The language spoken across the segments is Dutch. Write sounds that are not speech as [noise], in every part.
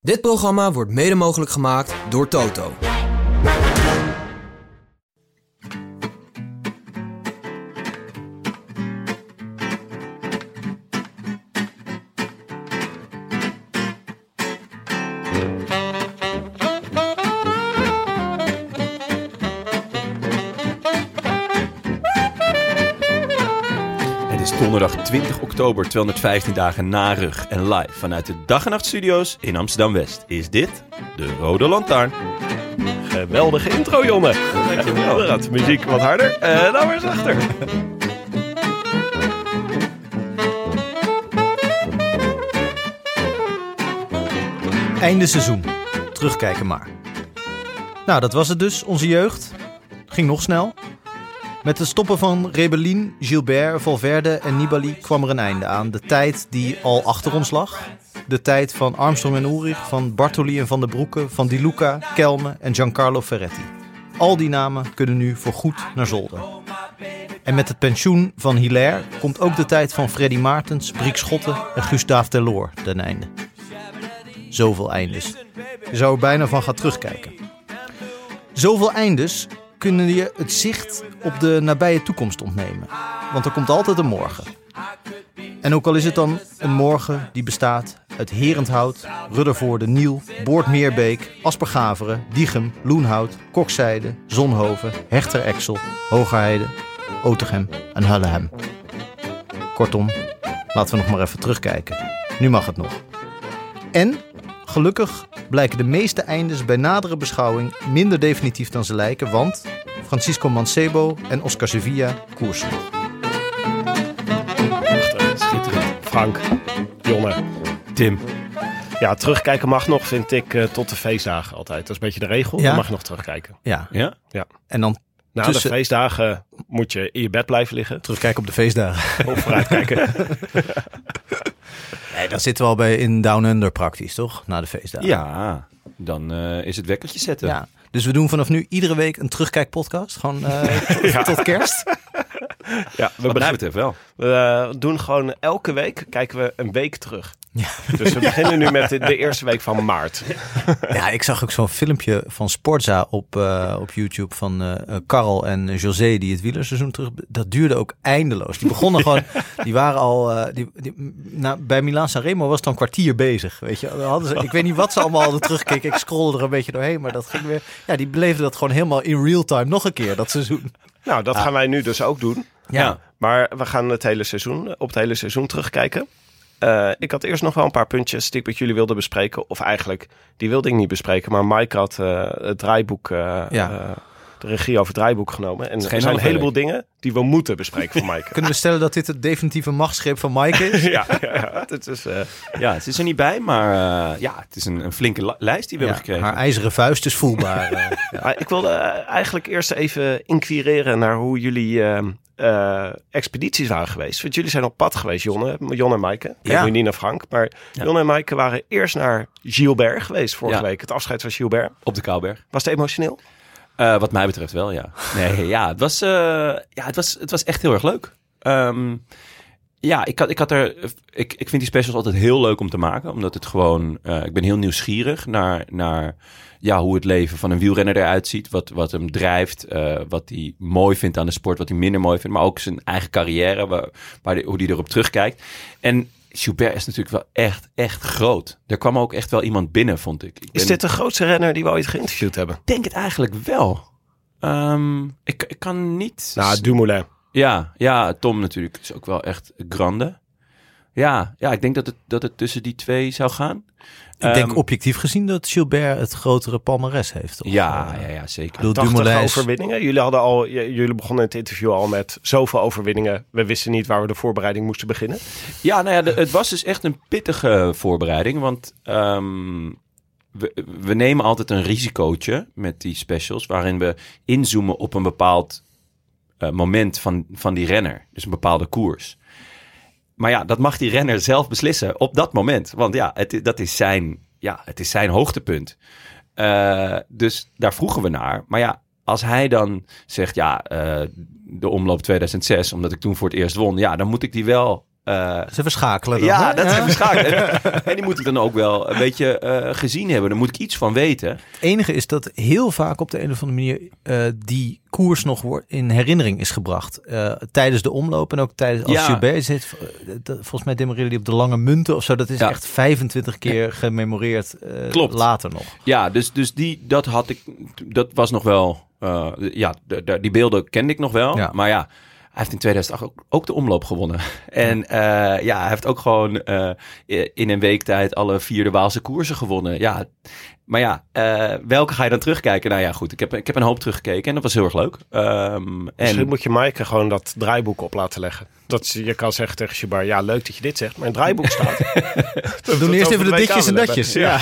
Dit programma wordt mede mogelijk gemaakt door Toto. 20 oktober, 215 dagen na rug en live vanuit de Dag en Nacht Studio's in Amsterdam-West. Is dit de Rode Lantaarn? Geweldige intro, Jonne. Dankjewel. Dan gaat de muziek wat harder en dan weer zachter. Einde seizoen. Terugkijken maar. Nou, dat was het dus, onze jeugd. Ging nog snel. Met het stoppen van Rebellin, Gilbert, Valverde en Nibali kwam er een einde aan. De tijd die al achter ons lag. De tijd van Armstrong en Ulrich, van Bartoli en Van der Broeke, van Di Luca, Kelme en Giancarlo Ferretti. Al die namen kunnen nu voorgoed naar Zolder. En met het pensioen van Hilaire komt ook de tijd van Freddy Maartens, Briek Schotten en Gustave Delors ten einde. Zoveel eindes. Je zou er bijna van gaan terugkijken. Zoveel eindes kunnen je het zicht op de nabije toekomst ontnemen. Want er komt altijd een morgen. En ook al is het dan een morgen die bestaat uit Herenthout, Ruddervoorde, Niel, Boordmeerbeek, Aspergaveren, Diegem, Loenhout, Kokzijde, Zonhoven, Hechter Exel, Hogerheide, Otegem en Hullehem. Kortom, laten we nog maar even terugkijken. Nu mag het nog. En gelukkig blijken de meeste eindes bij nadere beschouwing minder definitief dan ze lijken, want Francisco Mancebo en Oscar Sevilla koersen nog. Schitterend. Frank, Jonne. Tim. Ja, terugkijken mag nog, vind ik, eh, tot de feestdagen altijd. Dat is een beetje de regel. Ja? Dan mag je nog terugkijken. Ja, Ja? en dan Na Tussen- de feestdagen moet je in je bed blijven liggen. terugkijken op de feestdagen. Of vooruitkijken. [laughs] Nee, dan zitten we al bij in Down Under praktisch, toch? Na de feestdagen. Ja, dan eh, is het wekkertje zetten. Ja. Dus we doen vanaf nu iedere week een terugkijkpodcast. Gewoon eh, [laughs] tot kerst. [laughs] ja, we, mij begin- betreft wel. we eh, doen gewoon elke week, kijken we een week terug. Dus we beginnen nu met de, de eerste week van maart. Ja, ik zag ook zo'n filmpje van Sportza op, eh, op YouTube van Karel en José die het wielerseizoen terug. Dat duurde ook eindeloos. Die begonnen [laughs] gewoon, die waren al, die, die, nou, bij Milaan Sanremo was het een kwartier bezig. Weet je, Dan hadden ze, ik weet niet wat ze allemaal hadden teruggekeken. Ik scrollde er een beetje doorheen, maar dat ging weer. Ja, die beleefden dat gewoon helemaal in real time nog een keer dat seizoen. Nou, dat gaan wij nu dus ook doen. Ja. Maar we gaan het hele seizoen, op het hele seizoen terugkijken. Eh, ik had eerst nog wel een paar puntjes die ik met jullie wilde bespreken. Of eigenlijk, die wilde ik niet bespreken. Maar Mike had eh, het draaiboek, eh, Ja. de regie over het draaiboek genomen. En er zijn een heleboel dingen die we moeten bespreken van Mike. [laughs] Kunnen we stellen dat dit het definitieve machtsgreep van Mike is? [laughs] ja, [laughs] het is, eh, Ja, het is er niet bij, maar eh, ja, het is een, een flinke lijst die we Ja, hebben gekregen. haar ijzeren vuist is voelbaar. ja. maar ik wilde eigenlijk eerst even inquireren naar hoe jullie eh, expedities waren geweest. Want jullie zijn op pad geweest, Jonne, Jon en Maaike. Ik Ja. nu niet naar Frank, maar Ja. Jon en Maaike waren eerst naar Gilbert geweest vorige Ja. week. Het afscheid van Gilbert. Op de Kouwberg. Was het emotioneel? Eh, wat mij betreft wel, ja. [laughs] Nee, ja, het was, eh, ja, het was, het was echt heel erg leuk. Ehm, ja, ik had, ik had er. Ik, ik vind die specials altijd heel leuk om te maken. Omdat het gewoon. ik ben heel nieuwsgierig naar, naar ja, hoe het leven van een wielrenner eruit ziet. Wat, wat hem drijft. eh, wat hij mooi vindt aan de sport. Wat hij minder mooi vindt. Maar ook zijn eigen carrière. Waar, waar die, hoe hij erop terugkijkt. En Gilbert is natuurlijk wel echt, echt groot. Er kwam ook echt wel iemand binnen, vond ik. ik Is ben- dit de grootste renner die we ooit geïnterviewd hebben? ik denk het eigenlijk wel. Ehm, ik, ik kan niet. Nou, Dumoulin. ja, ja, Tom natuurlijk is ook wel echt grande. Ja, ja ik denk dat het, dat het tussen die twee zou gaan. Ik denk Ehm, objectief gezien dat Gilbert het grotere palmares heeft. Ja, Eh, ja, ja, zeker. bedoel, 80 Dumoulin is- overwinningen. Jullie, hadden al, j- jullie begonnen het interview al met zoveel overwinningen. We wisten niet waar we de voorbereiding moesten beginnen. Ja, nou ja, de- het was dus echt een pittige voorbereiding. Want ehm, we, we nemen altijd een risicootje met die specials, waarin we inzoomen op een bepaald eh, moment van, van die renner. Dus een bepaalde koers. Maar ja, dat mag die renner zelf beslissen op dat moment. Want ja, het, dat is zijn, ja, het is zijn hoogtepunt. Eh, dus daar vroegen we naar. Maar ja, als hij dan zegt, ja, eh, de omloop 2006, omdat ik toen voor het eerst won, ja, dan moet ik die wel. Eh, Ze verschakelen dan, ja, hè? dat verschakelen. [laughs] En, die moet ik dan ook wel een beetje eh, gezien hebben. Daar moet ik iets van weten. Het enige is dat heel vaak op de een of andere manier eh, die koers nog in herinnering is gebracht. Tijdens de omloop en ook tijdens als Ja. Gilbert zit. volgens mij demoreerde die op de lange munten of zo. Dat is Ja. echt 25 keer gememoreerd Klopt. later nog. Ja, dus, dus die, dat had ik, dat was nog wel, ja, die beelden kende ik nog wel. Ja. Maar ja, heeft in 2008 ook, ook de omloop gewonnen. [laughs] En eh, ja, hij heeft ook gewoon eh, in een week tijd alle vier de Waalse koersen gewonnen. Ja, maar ja, eh, welke ga je dan terugkijken? Nou ja, goed, ik heb, ik heb een hoop teruggekeken en dat was heel erg leuk. Ehm, Misschien en moet je Maaike gewoon dat draaiboek op laten leggen. Dat je kan zeggen tegen Shabar, ja leuk dat je dit zegt, maar het draaiboek staat. [laughs] We doen eerst even de ditjes en datjes. Ja.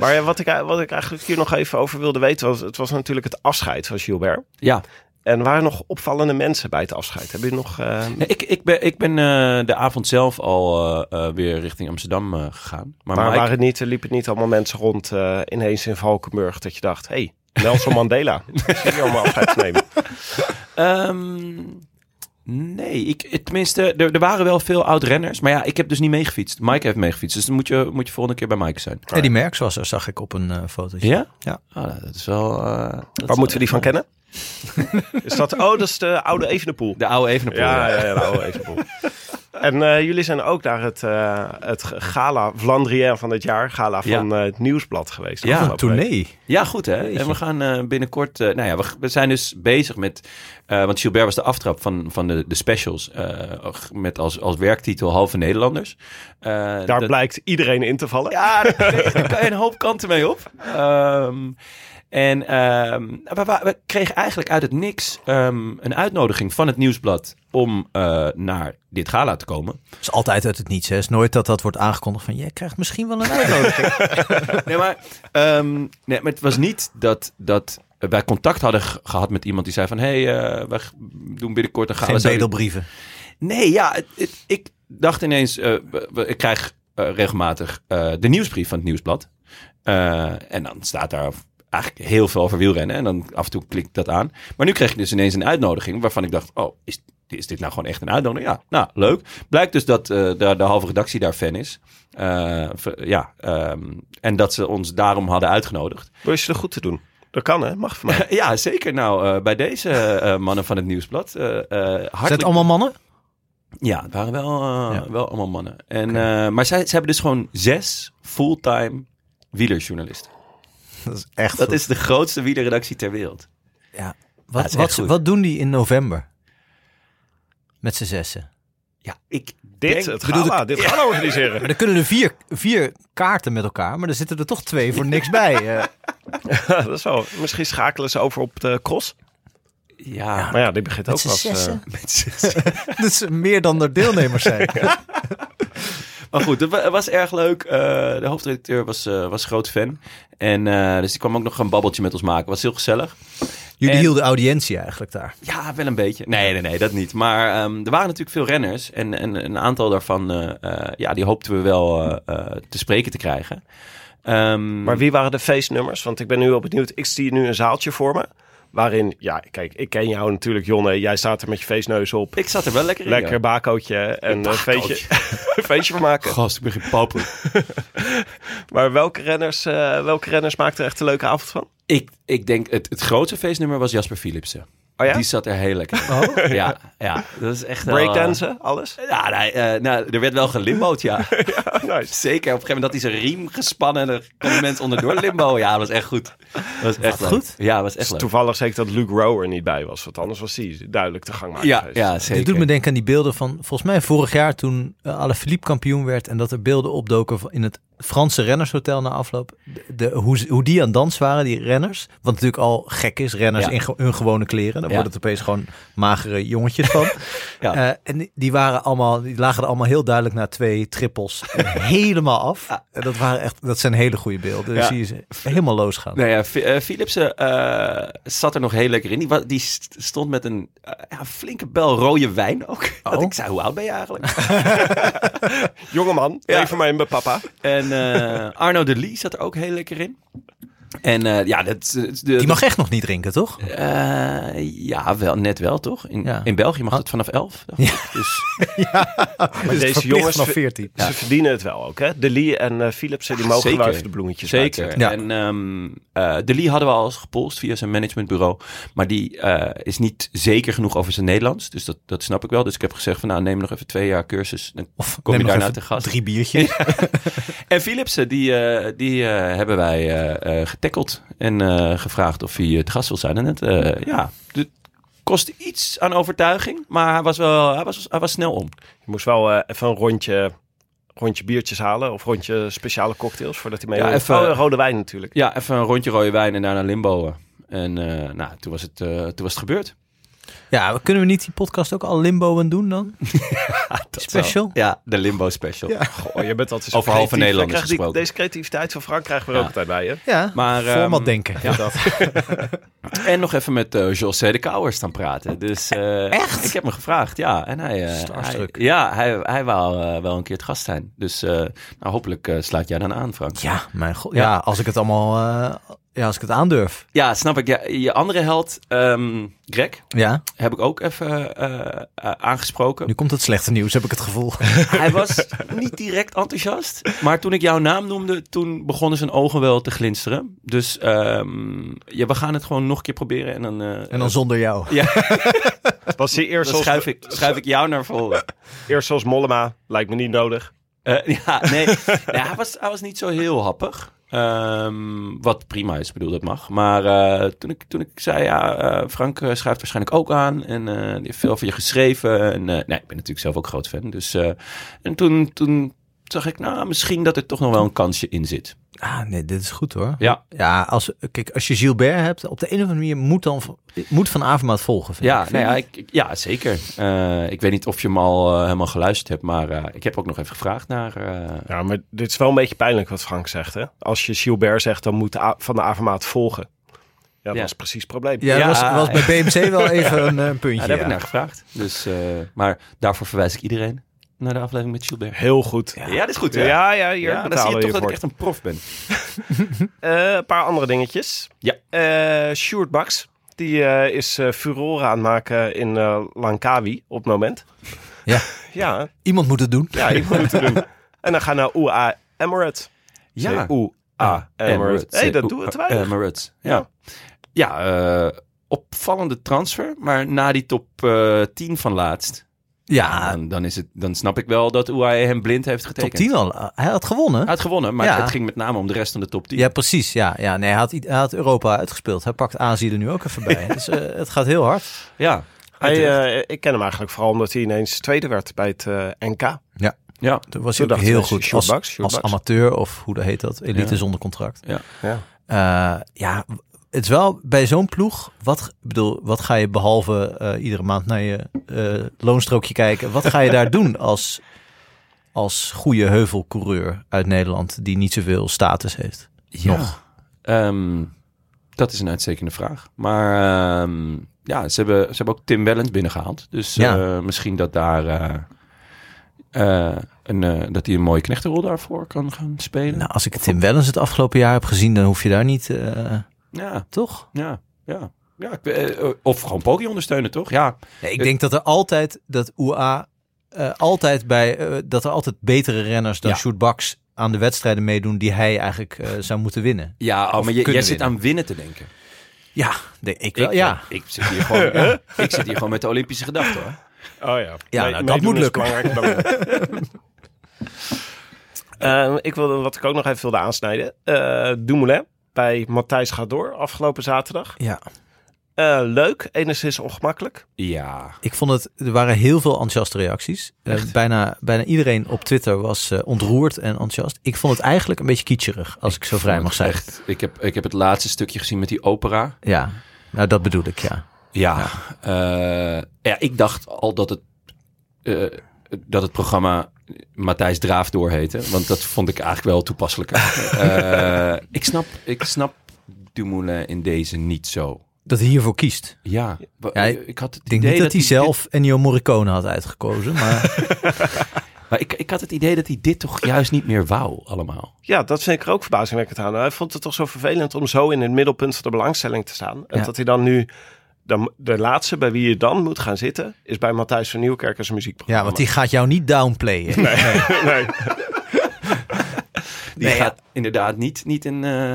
maar ja, wat, ik, wat ik eigenlijk hier nog even over wilde weten, was, het was natuurlijk het afscheid van Gilbert. ja, En er waren nog opvallende mensen bij het afscheid. Heb je nog... eh, Nee, ik, ik ben, ik ben eh, de avond zelf al eh, weer richting Amsterdam eh, gegaan. Maar, maar Mike- waren het niet, liepen het niet allemaal mensen rond eh, ineens in Valkenburg dat je dacht, hey, Nelson Mandela, zie je allemaal afscheid te nemen. Ehm, nee, ik, tenminste, er, er waren wel veel oud-renners. Maar ja, ik heb dus niet meegefietst. Mike heeft meegefietst. Dus dan moet je, moet je volgende keer bij Mike zijn. Eddie Merckx was er, zag ik op een eh fotootje. Ja? Ja. Oh, dat is wel... eh, dat is Waar moeten we die van kennen? Is dat, oh, dat is de oude Evenepoel. De oude Evenepoel. Ja, ja. ja, ja, de oude Evenepoel. En eh, jullie zijn ook naar het, eh, het gala Vlandrien van het jaar, gala Ja. van eh, het Nieuwsblad geweest. Ja, Een tournee. Ja, goed hè. En we gaan eh, binnenkort... eh, nou ja, we, we zijn dus bezig met... eh, want Gilbert was de aftrap van, van de, de specials. eh, met als, als werktitel Halve Nederlanders. Eh, Daar dat- blijkt iedereen in te vallen. Ja, daar kan je een hoop kanten mee op. Ehm, en ehm, we, kregen eigenlijk uit het niks ehm, een uitnodiging van het Nieuwsblad om eh, naar dit gala te komen. Dat is altijd uit het niets. Hè. Het is nooit dat dat wordt aangekondigd van... jij krijgt misschien wel een uitnodiging. [laughs] Nee, maar, ehm, nee, maar het was niet dat, dat wij contact hadden ge- gehad met iemand die zei van... hé, hey, eh, wij doen binnenkort een gala. Geen bedelbrieven. Nee, ja, het- het- ik dacht ineens, eh, ik krijg eh, regelmatig eh, de nieuwsbrief van het nieuwsblad. Eh, en dan staat daar eigenlijk heel veel over wielrennen. En dan af en toe klik ik dat aan. Maar nu kreeg ik dus ineens een uitnodiging waarvan ik dacht, oh, is, is dit nou gewoon echt een uitnodiging? Ja, nou, leuk. Blijkt dus dat eh, de, de halve redactie daar fan is. Eh, ver- ja, ehm, en dat ze ons daarom hadden uitgenodigd. Wil je ze er goed te doen? Dat kan hè, mag van mij. [laughs] ja, zeker. Nou, eh, bij deze eh, mannen van het nieuwsblad. eh eh, Zijn het hartelijk allemaal mannen? ja, het waren wel, Ja. wel allemaal mannen. En, eh, maar zij, ze hebben dus gewoon zes fulltime wielerjournalisten. [laughs] Dat is echt Dat goed. is de grootste wielerredactie ter wereld. Ja. Wat, wat, wat doen die in november? Met z'n zessen. Ja, ik Dit, denk- het gala, dit gaan organiseren. Maar dan kunnen er vier, vier kaarten met elkaar, maar er zitten er toch twee voor niks bij. eh. [laughs] dat is wel, misschien schakelen ze over op de cross. Ja, Maar ja, die begint Met ook pas. eh, zessen? [laughs] met zes. dus meer dan er deelnemers zijn. Maar goed, het wa- het was erg leuk. Eh, de hoofdredacteur was, eh, was groot fan. En eh, dus die kwam ook nog een babbeltje met ons maken. Was heel gezellig. Jullie En- hielden audiëntie eigenlijk daar. Ja, wel een beetje. Nee, nee, nee, dat niet. Maar ehm, er waren natuurlijk veel renners. En, en een aantal daarvan, eh, eh, ja, die hoopten we wel eh, eh, te spreken te krijgen. Ehm, Maar wie waren de feestnummers? Want ik ben nu wel benieuwd. Ik zie nu een zaaltje voor me. Waarin, ja, kijk, ik ken jou natuurlijk, Jonne. Jij staat er met je feestneus op. Ik zat er wel lekker in. Lekker ja. bakootje en een feestje, een [laughs] feestje van maken. Gast, ik ben geen pappen. [laughs] Maar welke renners, eh, welke renners maakten er echt een leuke avond van? ik, ik denk, het, het grootste feestnummer was Jasper Philipsen. Oh ja? Die zat er heel lekker in. [laughs] Ja, ja, dat is echt wel, eh, Breakdansen, alles? Ja, nee, eh, nou, er werd wel gelimbo'd, ja. [laughs] Oh, nice. Zeker. Op een gegeven moment had hij zijn riem gespannen en er konden mensen onderdoor limbo. Ja, dat was echt goed. Dat was echt leuk. goed? Ja, dat was echt leuk. Toevallig zeker dat Luke Rowe er niet bij was. Want anders was hij duidelijk de gang Ja, ja, Dit zeker. doet me denken aan die beelden van, volgens mij vorig jaar toen uh, Alaphilippe kampioen werd en dat er beelden opdoken van- in het Franse rennershotel na afloop. De, de- hoe, hoe die aan dans waren, die renners. Wat natuurlijk al gek is, renners Ja. in ge- hun gewone kleren. Dan Ja. wordt het opeens gewoon magere jongetjes van. [laughs] Ja. Eh, en die- die, waren allemaal, die lagen er allemaal heel duidelijk na twee trippels [laughs] helemaal af. En dat, waren echt, dat zijn hele goede beelden. Dan Ja. zie je ze helemaal losgaan. Nou ja, eh, Philipsen eh, zat er nog heel lekker in. Die, stond met een ja, flinke bel rode wijn ook. [laughs] Dat Oh. ik zei, hoe oud ben je eigenlijk? Jongeman, Ja. even mij mijn papa. en eh, Arno de Lee zat er ook heel lekker in. En eh, ja, dat, de, Die mag echt nog niet drinken, toch? Eh, ja, wel, net wel, toch? In, Ja. in België mag Ah. het vanaf 11. dacht ik. Dus, [laughs] [laughs] Maar Dus deze jongens, vanaf ve- 14. ze verdienen het wel ook, hè? De Lee en eh Philipsen, die mogen zeker. wel even de bloemetjes zeker. Ja. En ehm, eh, de Lee hadden we al eens gepolst via zijn managementbureau. Maar die eh, is niet zeker genoeg over zijn Nederlands. Dus dat, dat snap ik wel. Dus ik heb gezegd van nou, neem nog even twee jaar cursus. Dan Of kom je daarna te gast. Drie biertjes. [laughs] En Philipsen, die, eh, die eh, hebben wij eh, eh, getackeld en eh, gevraagd of hij te gast wil zijn. En het, eh, ja, het kostte iets aan overtuiging, maar hij was wel, hij was, hij was snel om. Je moest wel eh, even een rondje, rondje biertjes halen of rondje speciale cocktails voordat hij mee Ja, even- Oh, rode wijn natuurlijk. Ja, even een rondje rode wijn en daarna limboen. En eh, nou, toen was, het, eh, toen was het gebeurd. Ja, kunnen we niet die podcast ook al limboen doen dan? [laughs] Special? Ja, de limbo special. Ja. Goh, je bent altijd zo Over halve die- gesproken. Deze creativiteit van Frank krijgen we er Ja. ook altijd bij, hè? Ja, Maar, format ehm, denken. ja. Dat. [laughs] En nog even met eh José de Kouwer staan praten. Dus, eh, Echt? Ik heb hem gevraagd, ja. En hij, eh, hij, Starstruck. ja, hij, hij wou wel een keer het gast zijn. Dus eh, nou, hopelijk eh, sluit jij dan aan, Frank. Ja, mijn god. Ja, als ik het allemaal, eh, ja, als ik het aandurf. Ja, snap ik. Ja, je andere held, ehm, Greg, Ja, heb ik ook even eh, eh, aangesproken. nu komt het slechte nieuws, heb ik het gevoel. [laughs] Hij was niet direct enthousiast. Maar toen ik jouw naam noemde, toen begonnen zijn ogen wel te glinsteren. Dus ehm, ja, we gaan het gewoon nog een keer proberen. En dan, eh, En dan zonder jou. [laughs] ja, Was hij eerst dan schuif ik, schuif ik jou naar voren. eerst zoals Mollema? Lijkt me niet nodig. Eh, ja, nee, nee hij, was, hij was niet zo heel happig. Ehm, wat prima is, bedoel, dat mag. Maar eh, toen, ik, toen ik zei, ja, eh, Frank eh, schrijft waarschijnlijk ook aan. En eh, die heeft veel voor je geschreven. En nee, ik ben natuurlijk zelf ook groot fan. Dus, en toen, toen zag ik, nou, misschien dat er toch nog wel een kansje in zit. Ah, nee, dit is goed hoor. Ja, Ja, als, kijk, als je Gilbert hebt, op de een of andere manier moet, dan, moet Van Avermaat volgen. vind ja, ik. nou ja, ik, ik- ja zeker. Eh, ik weet niet of je hem al eh, helemaal geluisterd hebt. Maar eh, ik heb ook nog even gevraagd naar... eh, Ja, maar dit is wel een beetje pijnlijk wat Frank zegt, hè? Als je Gilbert zegt, dan moet A- Van de Avermaat volgen. Ja, dat Ja. is precies het probleem. Ja, Ja, dat was, was bij BMC wel even een, [laughs] puntje. ja, daar heb ik naar gevraagd. Dus, eh, maar daarvoor verwijs ik iedereen naar de aflevering met Gilbert. Heel goed. Ja, dat is goed. Ja, Ja, ja, hier ja dan zie je we toch je dat ik echt een prof ben. [laughs] Eh, een paar andere dingetjes. Ja. Eh Sjoerd Baks, die eh, is eh furore aan het maken in eh, Langkawi op het moment. Ja. [laughs] Ja, Iemand moet het doen. ja, ik moet het doen. [laughs] En dan gaan naar UA Emirates. Ja. UA Emirates. Hé, hey, dat doen we te weinig. Emirates, ja. Ja, eh, opvallende transfer. Maar na die top eh 10 van laatst, Ja, dan, dan, is het, dan snap ik wel dat UAE hem blind heeft top getekend. 10 al. Hij had gewonnen. Hij had gewonnen, maar Ja. het ging met name om de rest van de top 10. Ja, precies. Ja, ja nee, hij, had, hij had Europa uitgespeeld. Hij pakt Azië er nu ook even bij. [laughs] dus eh, het gaat heel hard. Ja, Hij, eh, ik ken hem eigenlijk vooral omdat hij ineens tweede werd bij het eh, NK. ja. Toen was Toen hij heel goed als, amateur of hoe dat heet dat? Elite Ja. zonder contract. Ja. Eh, ja, het is wel bij zo'n ploeg. Wat, bedoel, wat ga je behalve eh, iedere maand naar je eh, loonstrookje kijken? Wat ga je daar [laughs] doen als, als goede heuvelcoureur uit Nederland die niet zoveel status heeft? Ja. Nog. Ehm, dat is een uitstekende vraag. Maar ehm, ja, ze hebben, ze hebben ook Tim Wellens binnengehaald. Dus Ja. eh, misschien dat daar een, dat hij een mooie knechtenrol daarvoor kan gaan spelen. Nou, als ik Tim Wellens het afgelopen jaar heb gezien, dan hoef je daar niet, Ja, toch? ja, ja. ja ik, eh, of gewoon Poggi ondersteunen, toch? Ja, Nee, ik denk dat er altijd dat UA eh, altijd bij eh, dat er altijd betere renners dan Ja. Aan de wedstrijden meedoen die hij eigenlijk eh, zou moeten winnen. ja oh, maar je, jij zit aan winnen te denken. Ja, de, ik wel. Ik, ja. eh, ik, zit hier gewoon, [laughs] ja, ik zit hier gewoon met de Olympische gedachten, hoor. Oh ja. Ja, nou, dat moet lukken. [laughs] Eh, ik wilde, wat ik ook nog even wilde aansnijden. eh Dumoulin bij Matthijs Gador afgelopen zaterdag. ja. Eh, leuk, enigszins ongemakkelijk. Ja. Ik vond het, er waren heel veel enthousiaste reacties. Eh, bijna, bijna iedereen op Twitter was eh, ontroerd en enthousiast. Ik vond het eigenlijk een beetje kitscherig, als ik, zo vrij mag zeggen. Echt, ik, heb, ik heb het laatste stukje gezien met die opera. Ja, nou dat bedoel ik, ja. Ja, ja. ja ik dacht al dat het, uh, dat het programma Matthijs Draaf doorheette. Want dat vond ik eigenlijk wel toepasselijk. uh, [laughs] ik, snap, ik snap Dumoulin in deze niet zo. Dat hij hiervoor kiest. Ja, ja ik had het denk idee niet dat, dat hij zelf dit... Ennio Morricone had uitgekozen, maar... [laughs] [laughs] maar ik, ik had het idee dat hij dit toch juist niet meer wou, allemaal. Ja, dat vind ik er ook verbazingwekkend aan. Hij vond het toch zo vervelend om zo in het middelpunt van de belangstelling te staan. En ja. dat hij dan nu de, de laatste bij wie je dan moet gaan zitten, is bij Matthijs van Nieuwkerk als muziekprogramma. Ja, want die gaat jou niet downplayen. Nee, nee. [laughs] Die nee, gaat ja. inderdaad niet, niet een, uh,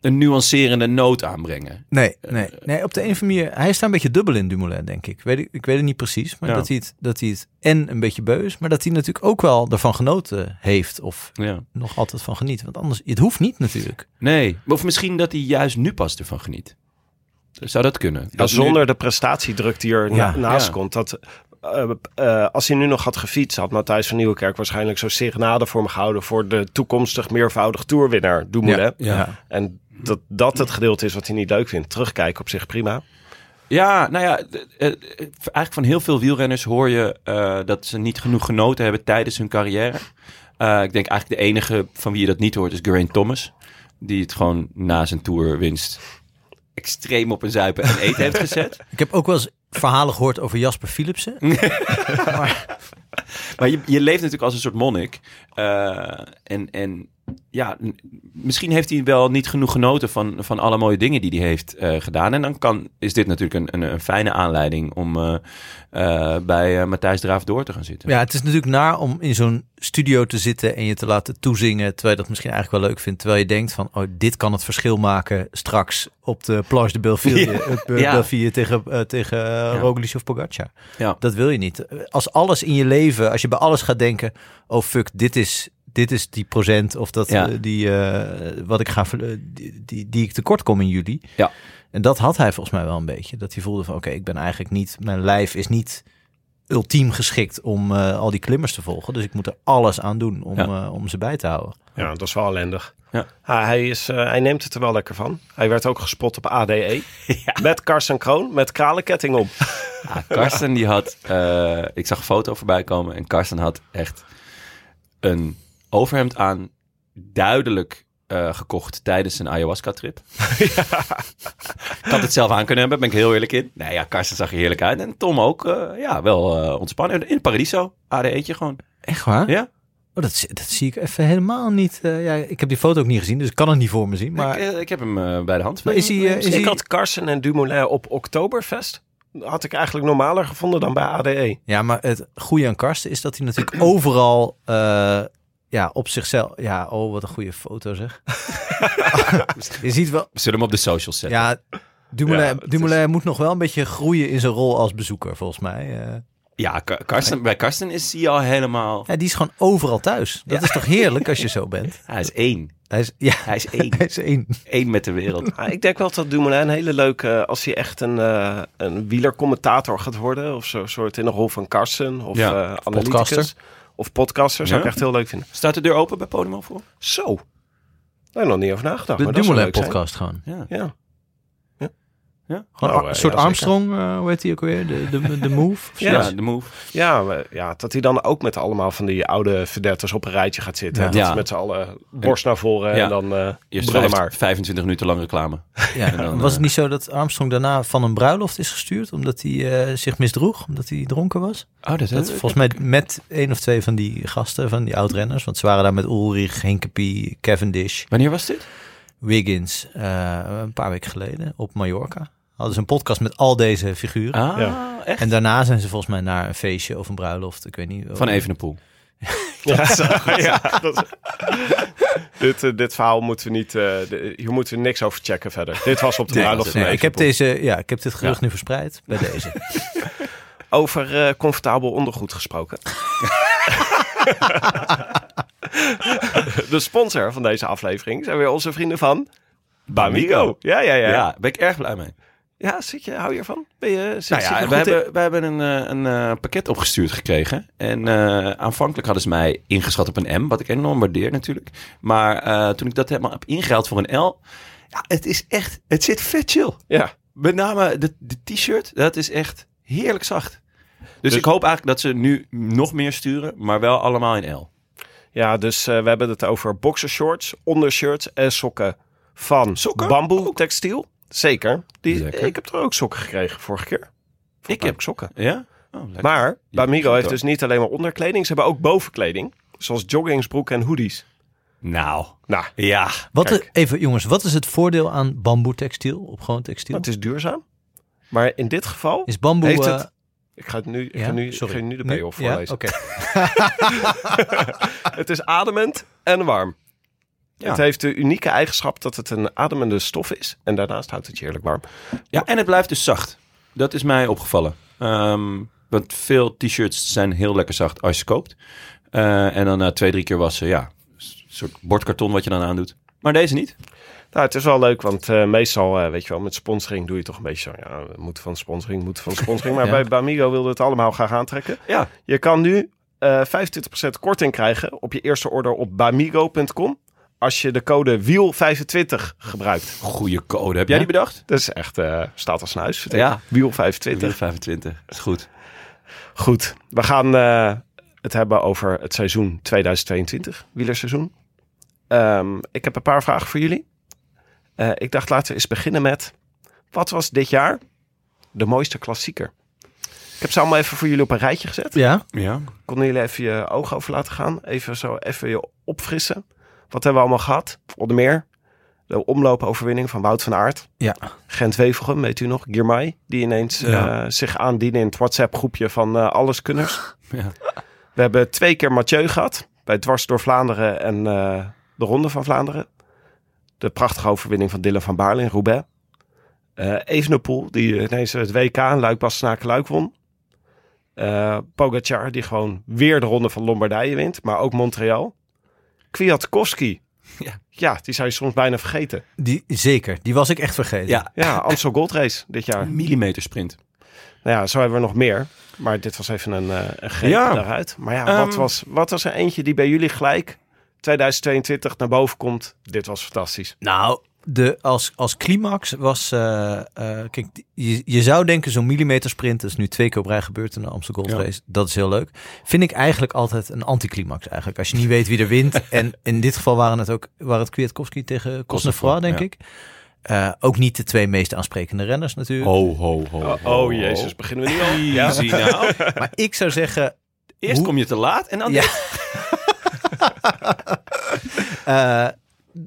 een nuancerende noot aanbrengen. Nee, nee, nee, op de een of andere manier... Hij is daar een beetje dubbel in, Dumoulin, denk ik. Weet ik, ik weet het niet precies, maar ja. dat, hij het, dat hij het en een beetje beu is... maar dat hij natuurlijk ook wel ervan genoten heeft... of ja. nog altijd van geniet. Want anders, het hoeft niet natuurlijk. Nee, of misschien dat hij juist nu pas ervan geniet. Zou dat kunnen? Ja, zonder nu... de prestatiedruk die er ja, naast ja. komt. Dat, uh, uh, als hij nu nog had gefietst, had Matthijs van Nieuwkerk waarschijnlijk zo'n serenade voor hem gehouden voor de toekomstig meervoudig toerwinnaar Dumoulin. Ja, En dat dat het gedeelte is wat hij niet leuk vindt. Terugkijken op zich prima. Ja, nou ja, eigenlijk van heel veel wielrenners hoor je uh, dat ze niet genoeg genoten hebben tijdens hun carrière. ik denk eigenlijk de enige van wie je dat niet hoort is Geraint Thomas. Die het gewoon na zijn toerwinst extreem op een zuipen en eten heeft gezet. [laughs] Ik heb ook wel eens verhalen gehoord over Jasper Philipsen. maar [laughs] maar je, je leeft natuurlijk als een soort monnik. Uh, en, en ja, misschien heeft hij wel niet genoeg genoten van, van alle mooie dingen die hij heeft uh, gedaan. En dan kan, is dit natuurlijk een, een, een fijne aanleiding om uh, uh, bij Matthijs Draaf door te gaan zitten. Ja, het is natuurlijk naar om in zo'n studio te zitten en je te laten toezingen. Terwijl je dat misschien eigenlijk wel leuk vindt. Terwijl je denkt van, oh, dit kan het verschil maken straks op de Planche de Belleville, [laughs] ja. ja. Belleville tegen, tegen ja. Roglic of Pogacar. Ja. Dat wil je niet. Als alles in je leven, als je bij alles gaat denken, oh fuck, dit is dit is die procent of dat ja. uh, die uh, wat ik ga die, die, die ik tekort kom in juli. Ja. En dat had hij volgens mij wel een beetje. Dat hij voelde van oké, okay, ik ben eigenlijk niet, mijn lijf is niet ultiem geschikt om uh, al die klimmers te volgen. Dus ik moet er alles aan doen om, ja. om ze bij te houden. Ja, dat is wel ellendig. Ja. Ah, hij, is, hij neemt het er wel lekker van. Hij werd ook gespot op ADE. [laughs] ja. Met Karsten Kroon, met kralenketting om. [laughs] Ah, Karsten die had, ik zag een foto voorbij komen en Karsten had echt een overhemd aan, duidelijk uh, gekocht tijdens een ayahuasca-trip. ja. [laughs] Ik had het zelf aan kunnen hebben, ben ik heel eerlijk in. Nee, ja, Karsten zag er heerlijk uit. En Tom ook, uh, ja, wel uh, ontspannen. In Paradiso, ADE'tje gewoon. Echt waar? Ja. Oh, dat, dat zie ik even helemaal niet. ja, ik heb die foto ook niet gezien, dus ik kan het niet voor me zien. Maar... Ik, ik heb hem bij de hand. Maar is hij, is ik hij... had Karsten en Dumoulin op Oktoberfest had ik eigenlijk normaler gevonden dan bij ADE. Ja, maar het goede aan Karsten is dat hij natuurlijk [clears throat] overal uh, ja, op zichzelf. Ja, oh, wat een goede foto zeg. [laughs] je ziet wel. We zullen hem op de socials zetten. Ja, Dumoulin, ja, Dumoulin is... moet nog wel een beetje groeien in zijn rol als bezoeker, volgens mij. Uh, ja, Karsten, bij Karsten is hij al helemaal... Ja, die is gewoon overal thuis. Dat ja. is toch heerlijk als je [laughs] zo bent? Hij is één. Hij is, ja, hij is één. [laughs] hij is één. Eén met de wereld. Ja, ik denk wel dat Dumoulin een hele leuke... Als hij echt een, uh, een wielercommentator gaat worden... of zo soort in de rol van Karsten of ja. uh, analyticus of podcaster. Zou ja? ik echt heel leuk vinden. Staat de deur open bij Podimo voor? Zo. Daar nog niet over nagedacht. De Dumoulin podcast gewoon. Ja. ja. Ja? Gewoon nou, een soort ja, Armstrong, uh, hoe heet die ook weer? De, de, de Move? [laughs] ja, de Move. Ja, maar, ja, dat hij dan ook met allemaal van die oude verdetters op een rijtje gaat zitten. Ja. Dat ja. met z'n allen borst naar voren en dan uh, Eerst vijf, maar. 25 minuten lang reclame. Ja. dan, was het niet zo dat Armstrong daarna van een bruiloft is gestuurd omdat hij uh, zich misdroeg, omdat hij dronken was? Oh, dat, dat Volgens mij met één of twee van die gasten, van die oud-renners. Want ze waren daar met Ulrich, Hinkepie, Cavendish. Wanneer was dit? Wiggins, een paar weken geleden op Mallorca hadden ze een podcast met al deze figuren. Ah, ja. echt? En daarna zijn ze volgens mij naar een feestje of een bruiloft. Ik weet niet. Van Evenepoel. [laughs] ja, zo, ja dat, dit, uh, dit verhaal moeten we niet. Uh, hier moeten we niks over checken verder. Dit was op de bruiloft nee, ik heb deze, ja, ik heb dit gerucht ja. nu verspreid bij [laughs] deze. over uh, comfortabel ondergoed gesproken. [laughs] de sponsor van deze aflevering zijn weer onze vrienden van Bamigo. Ja, ja, ja. Ja, ben ik erg blij mee. Ja, zit je, hou je ervan? Ben je, zit, Nou zit je ja, we in? hebben, we hebben een, eh, een eh, pakket opgestuurd gekregen. En eh, aanvankelijk hadden ze mij ingeschat op een M, wat ik enorm waardeer natuurlijk. Maar toen ik dat helemaal heb ingehaald voor een L, ja, het is echt, het zit vet chill. Ja, Met name de, de t-shirt, dat is echt heerlijk zacht. Dus, Dus- ik hoop eigenlijk dat ze nu nog meer sturen, maar wel allemaal in L. ja dus we hebben het over boxershorts, ondershirts en sokken van Sokken? bamboe textiel. Zeker. Die, Lekker. ik heb er ook sokken gekregen vorige keer. Ik heb sokken. ja? Oh. Maar Bamigo goed heeft dus niet alleen maar onderkleding. Ze hebben ook bovenkleding. Zoals joggingsbroeken en hoodies. Nou, Nou, ja. Wat de- even jongens, wat is het voordeel aan bamboe textiel op gewoon textiel? het is duurzaam. Maar in dit geval... Is bamboe... Heeft eh, het- Ik ga, het nu, ik ja? ga, nu, ik Sorry. ga nu de payoff Ja? voorlezen. Oké. [laughs] Het is ademend en warm. Ja. Het heeft de unieke eigenschap dat het een ademende stof is. En daarnaast houdt het je heerlijk warm. Ja, en het blijft dus zacht. Dat is mij opgevallen. Ehm, want veel t-shirts zijn heel lekker zacht als je koopt. Eh, en dan na twee, drie keer wassen, ja, een soort bordkarton wat je dan aandoet. Maar deze niet. Nou, het is wel leuk, want eh, meestal, eh, weet je wel, met sponsoring doe je toch een beetje zo. Ja, we moeten van sponsoring, moeten van sponsoring. Maar [laughs] Ja. bij Bamigo wilde het allemaal graag aantrekken. Ja. Je kan nu eh 25% korting krijgen op je eerste order op bamigo.com. Als je de code WIEL25 gebruikt. Goeie code. Heb jij Ja? die bedacht? Dat is echt, eh, staat als een huis. Ja. WIEL25. 25. Is goed. Goed, we gaan eh, het hebben over het seizoen 2022, wielerseizoen. Ehm, ik heb een paar vragen voor jullie. Eh, ik dacht laten we eens beginnen met, wat was dit jaar de mooiste klassieker? Ik heb ze allemaal even voor jullie op een rijtje gezet. Ja, Ja. Konden jullie even je ogen over laten gaan? Even zo even je opfrissen. Wat hebben we allemaal gehad? Onder meer de omloopoverwinning van Wout van Aert. ja. Gent-Wevelgem, weet u nog? Girmay, die ineens eh, zich aandienen in het WhatsApp-groepje van eh alleskunners. [laughs] ja. We hebben twee keer Mathieu gehad. Bij Dwars door Vlaanderen en eh, de Ronde van Vlaanderen. De prachtige overwinning van Dylan van Baarle in Roubaix. Eh Evenepoel, die ineens het WK in luik bastenaken luik won. Pogacar, die gewoon weer de Ronde van Lombardije wint. Maar ook Montreal. Kwiatkowski. Ja. ja, die zou je soms bijna vergeten. Die, zeker. Die was ik echt vergeten. Ja. Ja, Amstel Gold Race dit jaar. Een millimeter sprint. Nou ja, zo hebben we nog meer. Maar dit was even een, eh een greep Ja. daaruit. Maar ja, Ehm. wat, was, wat was er eentje die bij jullie gelijk 2022 naar boven komt? Dit was fantastisch. Nou, de, als, als climax was... eh, eh, kijk, je, je zou denken zo'n millimeter sprint... dat is nu twee keer op rij gebeurd in de Amsterdam Gold Ja. Race. Dat is heel leuk. Vind ik eigenlijk altijd een anticlimax eigenlijk. Als je niet weet wie er wint. [laughs] en in dit geval waren het ook waren het Kwiatkowski tegen Cosnefroid, denk ja. ik. Eh, ook niet de twee meest aansprekende renners natuurlijk. Ho, ho, ho. Oh, ho, oh, jezus, beginnen we nu al? Ja. [laughs] Easy nou. [laughs] Maar ik zou zeggen... Eerst Hoe- kom je te laat en dan... Ja.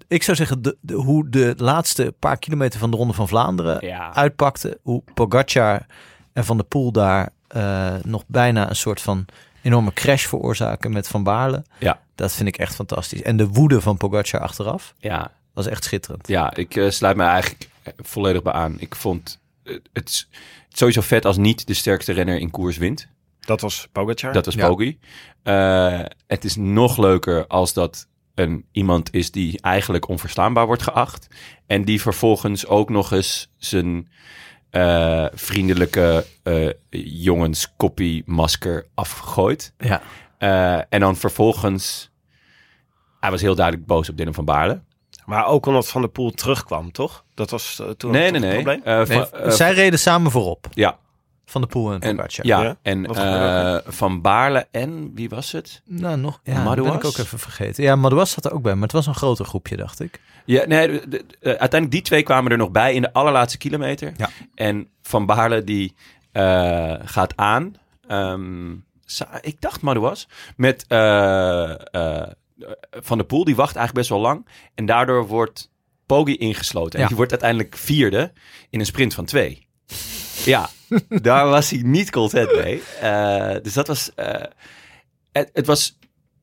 Ik zou zeggen, de, de- hoe de laatste paar kilometer van de Ronde van Vlaanderen Ja. uitpakte. Hoe Pogacar en Van der Poel daar eh, nog bijna een soort van enorme crash veroorzaken met Van Baarle. Ja. Dat vind ik echt fantastisch. En de woede van Pogacar achteraf Ja, was echt schitterend. Ja, ik eh, sluit me eigenlijk volledig bij aan. Ik vond het sowieso vet als niet de sterkste renner in koers wint. Dat was Pogacar. Dat was Ja. Poggi. Eh, het is nog leuker als dat een iemand is die eigenlijk onverstaanbaar wordt geacht. En die vervolgens ook nog eens zijn eh, vriendelijke eh jongenskoppie masker afgooit. Ja. Eh, en dan vervolgens... Hij was heel duidelijk boos op Dylan van Baarle. Maar ook omdat Van der Poel terugkwam, toch? Dat was toen Nee, nee, het nee. probleem? Nee, zij reden samen voorop. ja, Van de Poel en En, Pogacar. ja, Ja? en eh, Van Baarle en wie was het? Nou, nog. Ja, dat ben Madouas? ik ook even vergeten. Ja, Madouas zat er ook bij, maar het was een groter groepje, dacht ik. Ja, nee, de- de- eh, uiteindelijk die twee kwamen er nog bij in de allerlaatste kilometer. Ja. En Van Baarle die eh, gaat aan. Ehm, sa- ik dacht Madouas. Met eh, eh, Van der Poel, die wacht eigenlijk best wel lang. En daardoor wordt Poggi ingesloten. En Ja. die wordt uiteindelijk vierde in een sprint van twee. Ja, daar was hij niet content mee. Eh, dus dat was... eh, het, het was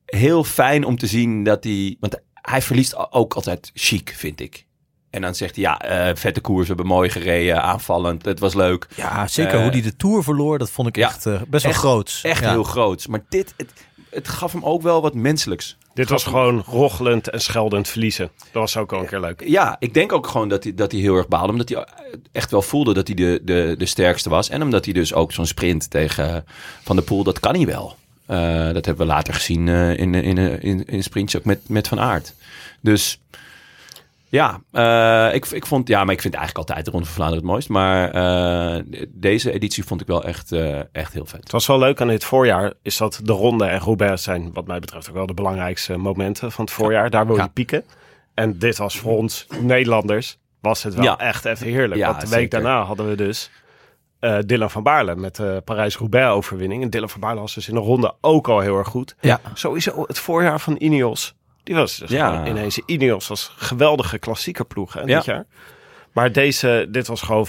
heel fijn om te zien dat hij... Want hij verliest ook altijd chic, vind ik. En dan zegt hij, ja, eh, vette koers, we hebben mooi gereden, aanvallend, het was leuk. Ja, zeker. Hoe die de Tour verloor, dat vond ik echt best wel echt- groots. Echt Ja. heel groots. Maar dit, het, het gaf hem ook wel wat menselijks. Dit was gewoon rochelend en scheldend verliezen. Dat was ook al een keer leuk. Ja, ik denk ook gewoon dat hij, dat hij heel erg baalde. Omdat hij echt wel voelde dat hij de, de, de sterkste was. En omdat hij dus ook zo'n sprint tegen Van der Poel, dat kan hij wel. Uh, dat hebben we later gezien uh, in, in, in, in sprintje ook met, met Van Aert. Dus ja, uh, ik, ik vond, ja, maar ik vind eigenlijk altijd de Ronde van Vlaanderen het mooist. Maar uh, deze editie vond ik wel echt, uh, echt heel vet. Het was wel leuk aan dit voorjaar, is dat de Ronde en Roubaix zijn wat mij betreft ook wel de belangrijkste momenten van het voorjaar. Daar wil je ja. pieken. En dit was voor ons Nederlanders, was het wel ja. echt even heerlijk. Ja, Want de week zeker. daarna hadden we dus uh, Dylan van Baarle met de Parijs-Roubaix overwinning. En Dylan van Baarle was dus in de ronde ook al heel erg goed. Ja. Sowieso het voorjaar van Ineos die was dus ja. ineens Ineos als geweldige klassieke ploeg hè, dit ja. jaar. Maar deze, dit was gewoon,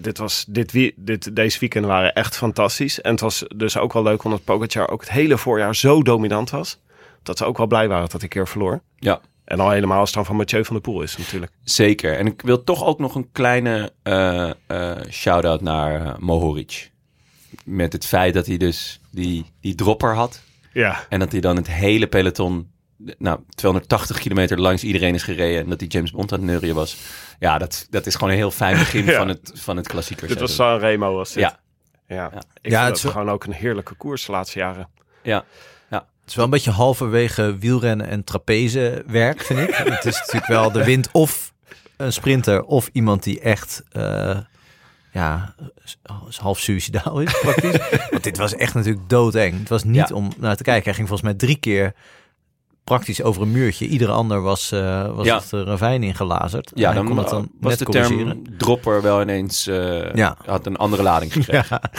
dit was, dit, dit, deze weekend waren echt fantastisch. En het was dus ook wel leuk omdat Pogacar ook het hele voorjaar zo dominant was. Dat ze ook wel blij waren dat hij een keer verloor. Ja. En al helemaal als het dan van Mathieu van der Poel is natuurlijk. Zeker. En ik wil toch ook nog een kleine uh, uh, shout-out naar uh, Mohoric. Met het feit dat hij dus die, die dropper had. Ja. En dat hij dan het hele peloton nou, 280 kilometer langs iedereen is gereden en dat die James Bond aan het neurien was. Ja, dat, dat is gewoon een heel fijn begin [laughs] ja. van het, van het klassieker. Dit was San Remo was dit. Ja. Ja, ja. ik ja, het is gewoon ook een heerlijke koers de laatste jaren. Ja. ja. Het is wel een beetje halverwege wielrennen en trapeze werk, vind ik. [laughs] het is natuurlijk wel de wind of een sprinter of iemand die echt... Uh, ja, half suicidaal is praktisch. [laughs] Want dit was echt natuurlijk doodeng. Het was niet ja. om naar te kijken. Hij ging volgens mij drie keer praktisch over een muurtje. Iedere ander was, uh, was Ja. het ravijn ingelazerd. Ja, En dan, kon het dan was net de corrigeren. term dropper wel ineens... eh, Ja. had een andere lading [laughs] gekregen. Ja.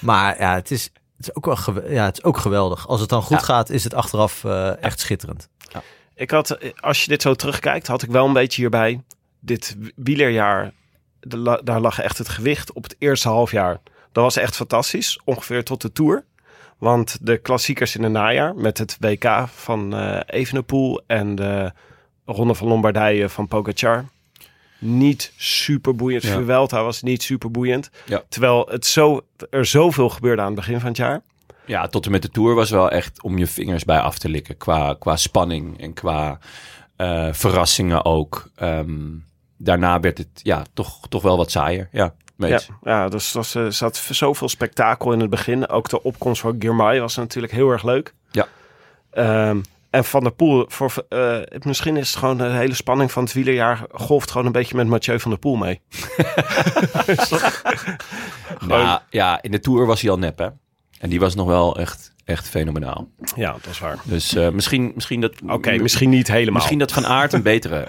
Maar ja, het is, het is ook wel ja, het is ook geweldig. Als het dan goed Ja. gaat, is het achteraf eh, echt schitterend. Ik had, als je dit zo terugkijkt, had ik wel een beetje hierbij. Dit wielerjaar, de daar lag echt het gewicht op het eerste halfjaar. Dat was echt fantastisch, ongeveer tot de Tour. Want de klassiekers in het najaar met het WK van eh Evenepoel en de Ronde van Lombardije van Pogacar. Niet super boeiend. Ja. Vuelta was niet super boeiend. Ja. Terwijl het zo, er zoveel gebeurde aan het begin van het jaar. Ja, tot en met de Tour was wel echt om je vingers bij af te likken. Qua, qua spanning en qua eh, verrassingen ook. Ehm, daarna werd het ja, toch, toch wel wat saaier. Ja, Ja, ja dus er eh, zat zoveel spektakel in het begin. Ook de opkomst van Girmay was natuurlijk heel erg leuk. Ja. Ehm, en Van der Poel, voor, eh, het- misschien is het gewoon de hele spanning van het wielerjaar golft gewoon een beetje met Mathieu van der Poel mee. [laughs] Nou, ja, in de Tour was hij al nep, hè? En die was nog wel echt, echt fenomenaal. Ja, dat is waar. Dus eh, misschien, misschien dat... Oké, misschien niet helemaal. Misschien dat Van Aert een betere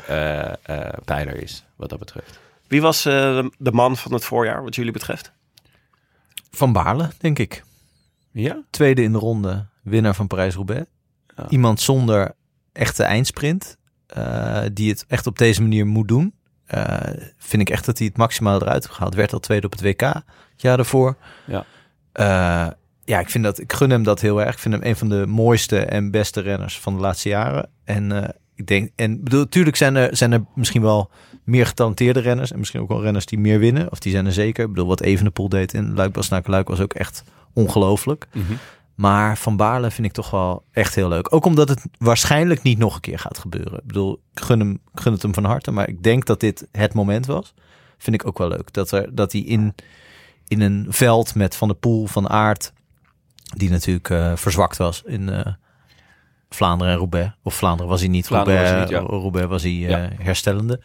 pijler is, wat dat betreft. Wie was eh, de man van het voorjaar, wat jullie betreft? Van Baarle, denk ik. Ja? Tweede in de ronde, winnaar van Parijs-Roubaix. Ja. Iemand zonder echte eindsprint, eh, die het echt op deze manier moet doen. Eh, vind ik echt dat hij het maximaal eruit heeft gehaald. Werd al tweede op het WK het jaar daarvoor. Ja. Ja, ik, vind dat, ik gun hem dat heel erg. Ik vind hem een van de mooiste en beste renners van de laatste jaren. En ik denk, en bedoel, natuurlijk zijn er, zijn er misschien wel meer getalenteerde renners. En misschien ook wel renners die meer winnen. Of die zijn er zeker. Ik bedoel, wat Evenepoel deed in Luik Bastenaken Luik was ook echt ongelooflijk. Mhm. Maar Van Baarle vind ik toch wel echt heel leuk. Ook omdat het waarschijnlijk niet nog een keer gaat gebeuren. Ik bedoel, ik gun, hem, ik gun het hem van harte. Maar ik denk dat dit het moment was. Vind ik ook wel leuk. Dat, er, dat hij in, in een veld met Van der Poel, Van Aert... die natuurlijk eh, verzwakt was in eh, Vlaanderen en Roubaix. Of Vlaanderen was hij niet. Vlaanderen was Roubaix, hij niet, ja. Roubaix was hij eh, Ja. herstellende.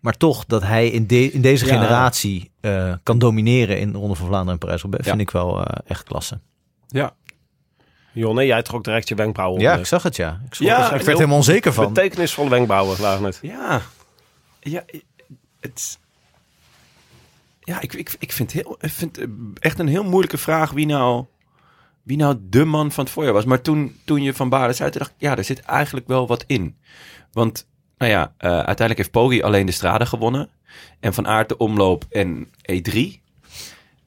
Maar toch, dat hij in, de, in deze Ja. generatie eh, kan domineren in de Ronde van Vlaanderen en Parijs-Roubaix... Ja. vind ik wel eh, echt klasse. Ja. Jonne, jij trok direct je wenkbrauwen Ja, onder. ik zag het, ja. Ik, Ja, er- ik werd helemaal onzeker van. Betekenisvolle wenkbrauwen lagen het. Ja. Ja, het... Ja, ik, ik, ik vind, heel, ik vind eh, echt een heel moeilijke vraag wie nou, wie nou de man van het voorjaar was. Maar toen, toen je Van Baarle zei, dacht ik, ja, er zit eigenlijk wel wat in. Want, nou ja, eh, uiteindelijk heeft Poggi alleen de strade gewonnen. En Van Aert de omloop en E3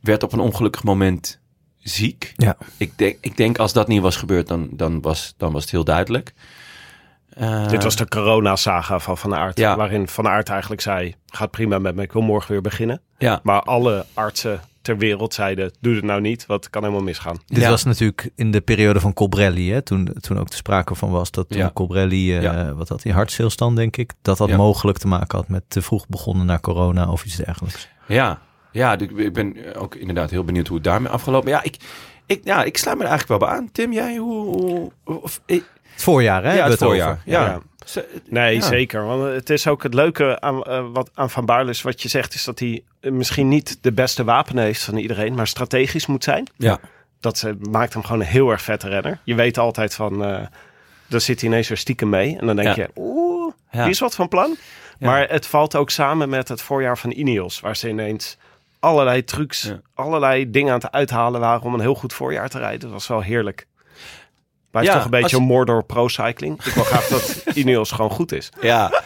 werd op een ongelukkig moment ziek. Ja. Ik denk, ik denk als dat niet was gebeurd, dan, dan, was, dan was het heel duidelijk. Eh, Dit was de corona-saga van Van Aert. Ja. Waarin Van Aert eigenlijk zei, gaat prima met me, ik wil morgen weer beginnen. Ja, Maar alle artsen ter wereld zeiden, doe het nou niet, wat kan helemaal misgaan. Dit Ja. was natuurlijk in de periode van Colbrelli, hè? Toen, toen ook de sprake van was dat toen Ja. Colbrelli, eh, Ja. wat had hij, hartstilstand denk ik, dat dat Ja. mogelijk te maken had met te vroeg begonnen naar corona of iets dergelijks. Ja, ja ik ik ben ook inderdaad heel benieuwd hoe het daarmee afgelopen. Ja, ik, ik, ja, ik sluit me er eigenlijk wel bij aan. Tim, jij, hoe... hoe of, ik, Het voorjaar, hè? ja, het voorjaar. over. Ja. Ja. Nee, Ja. zeker. Want het is ook het leuke aan, eh, wat, aan Van Baarle is wat je zegt, is dat hij eh, misschien niet de beste wapen heeft van iedereen, maar strategisch moet zijn. Ja. Dat eh, maakt hem gewoon een heel erg vette renner. Je weet altijd van, eh dan zit hij ineens weer stiekem mee. En dan denk Ja. je, oeh, Ja. die is wat van plan. Ja. Maar het valt ook samen met het voorjaar van Ineos, waar ze ineens allerlei trucs, Ja. allerlei dingen aan het uithalen waren om een heel goed voorjaar te rijden. Dat was wel heerlijk. Blijft Ja, toch een beetje als- een Mordor pro-cycling. Ik wil graag dat [laughs] Ineos gewoon goed is. Ja,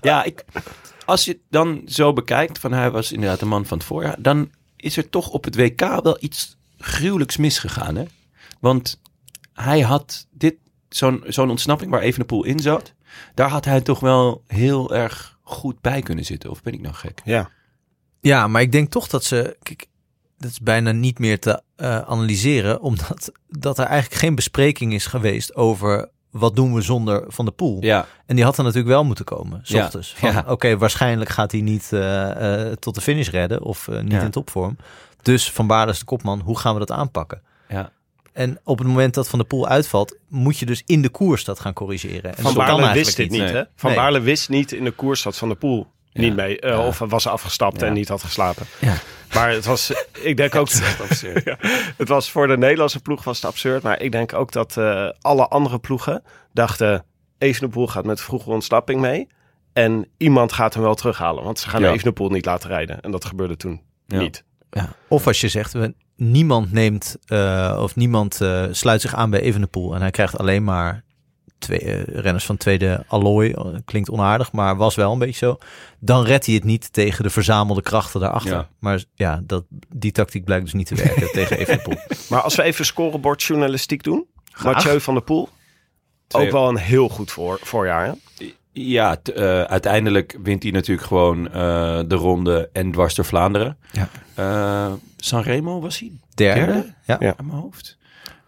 ja ik, als je het dan zo bekijkt, van hij was inderdaad de man van het voorjaar, dan is er toch op het WK wel iets gruwelijks misgegaan. Hè? Want hij had dit, zo'n zo'n ontsnapping waar Evenepoel in zat, daar had hij toch wel heel erg goed bij kunnen zitten. Of ben ik nou gek? Ja. Ja, maar ik denk toch dat ze. Kijk, dat is bijna niet meer te eh, analyseren, [laughs] omdat dat er eigenlijk geen bespreking is geweest over wat doen we zonder Van de Poel. Ja, En die had er natuurlijk wel moeten komen, s Ja, ochtends. Van, ja. Oké, waarschijnlijk gaat hij niet eh, eh, tot de finish redden of eh, niet Ja. in topvorm. Dus Van Baarle is de kopman, hoe gaan we dat aanpakken? ja. En op het moment dat Van de Poel uitvalt, moet je dus in de koers dat gaan corrigeren. En Van Baarle eigenlijk wist dit niet, Nee. hè? Van Nee. Baarle wist niet in de koers dat Van der Poel. Niet mee. eh. Of was afgestapt en niet had geslapen. Ja. Maar het was, ik denk [laughs] ook, [laughs] Ja, het was voor de Nederlandse ploeg was het absurd. Maar ik denk ook dat eh, alle andere ploegen dachten, Evenepoel gaat met vroege ontsnapping mee. En iemand gaat hem wel terughalen, want ze gaan Ja. Evenepoel niet laten rijden. En dat gebeurde toen Ja. niet. Ja. Of als je zegt, we, niemand neemt eh, of niemand sluit zich aan bij Evenepoel en hij krijgt alleen maar twee eh, renners van tweede allooi. Eh, Klinkt onaardig, maar was wel een beetje zo. Dan redt hij het niet tegen de verzamelde krachten daarachter. Ja. Maar ja, dat, die tactiek blijkt dus niet te werken [laughs] tegen Evenepoel. Maar als we even scorebordjournalistiek doen. Graag. Mathieu van der Poel. Twee- Ook wel een heel goed voor, voorjaar. Hè? Ja, t- eh, uiteindelijk wint hij natuurlijk gewoon eh, de ronde en dwars door Vlaanderen. Ja. Eh, Sanremo was hij Derde. Derde? Ja. Ja. aan mijn hoofd.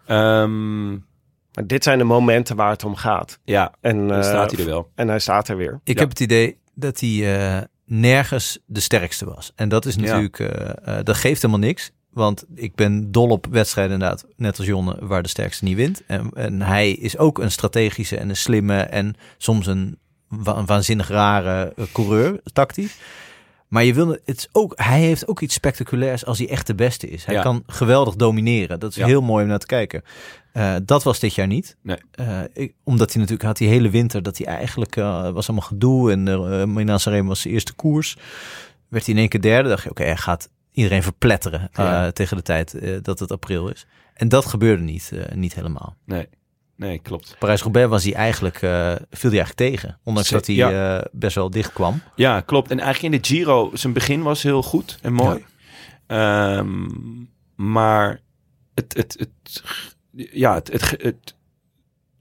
Ehm, Maar dit zijn de momenten waar het om gaat. ja, En, dan eh, staat hij er wel. En hij staat er weer. Ik Ja. heb het idee dat hij eh, nergens de sterkste was. En dat is Ja. natuurlijk, eh, eh, dat geeft helemaal niks. Want ik ben dol op wedstrijden inderdaad, net als Jonne, waar de sterkste niet wint. En, en hij is ook een strategische en een slimme en soms een, wa- een waanzinnig rare coureur, tactisch. Maar je wil, het is ook, hij heeft ook iets spectaculairs als hij echt de beste is. Hij Ja. kan geweldig domineren. Dat is Ja. heel mooi om naar te kijken. Eh, dat was dit jaar niet. Nee. Eh, ik- omdat hij natuurlijk had die hele winter dat hij eigenlijk eh, was allemaal gedoe en uh, Sanremo was zijn eerste koers. Werd hij in één keer derde. Dacht je, oké, hij gaat iedereen verpletteren Ja. tegen de tijd dat het april is. En dat gebeurde niet, niet helemaal. Nee, nee, klopt. Parijs-Roubaix was hij eigenlijk, eh, viel hij eigenlijk tegen. Ondanks dat hij ja. eh, best wel dicht kwam. Ja, klopt. En eigenlijk in de Giro, zijn begin was heel goed en mooi. Ehm, maar het, het, het, ja, het, het, het,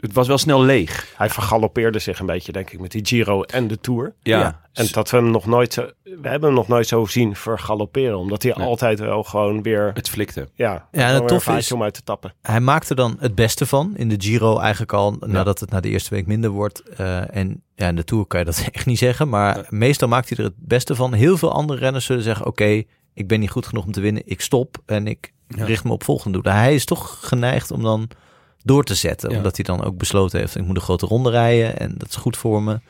het was wel snel leeg. Hij vergalopeerde zich een beetje, denk ik, met die Giro en de Tour. Ja, En dat we hem nog nooit zo, we hebben hem nog nooit zo zien vergalopperen. Omdat hij Nee. altijd wel gewoon weer, het flikte. ja, Ja, en het vaartje is- om uit te tappen. Hij maakte dan het beste van in de Giro eigenlijk al nadat het na de eerste week minder wordt. Eh, en ja, in de Tour kan je dat [laughs] echt niet zeggen. Maar meestal maakt hij er het beste van. Heel veel andere renners zullen zeggen, oké, ik ben niet goed genoeg om te winnen. Ik stop en ik Ja. richt me op volgende doelen. Hij is toch geneigd om dan door te zetten. Ja. Omdat hij dan ook besloten heeft, ik moet een grote ronde rijden. En dat is goed voor me.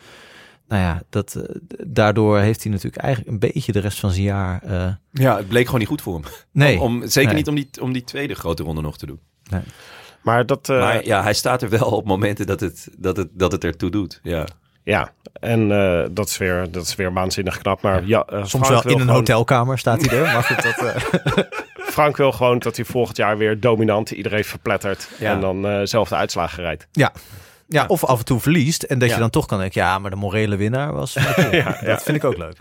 Nou ja, dat, eh, daardoor heeft hij natuurlijk eigenlijk een beetje de rest van zijn jaar... eh, Ja, het bleek gewoon niet goed voor hem. nee, Om, om- zeker Nee. niet om die, om die tweede grote ronde nog te doen. Maar dat, eh, maar ja, hij staat er wel op momenten dat het, dat het, dat het ertoe doet. Ja. ja, en eh, dat, is weer, dat is weer waanzinnig knap. Maar ja, soms Frank wel in een gewoon- hotelkamer staat hij er. Maar goed, dat... eh, [laughs] Frank wil gewoon dat hij volgend jaar weer dominant iedereen verplettert. Ja. En dan eh zelf de uitslagen rijdt. Ja. Ja, of af en toe verliest. En dat Ja. je dan toch kan denken, ja, maar de morele winnaar was... [laughs] Dat vind ik ook leuk.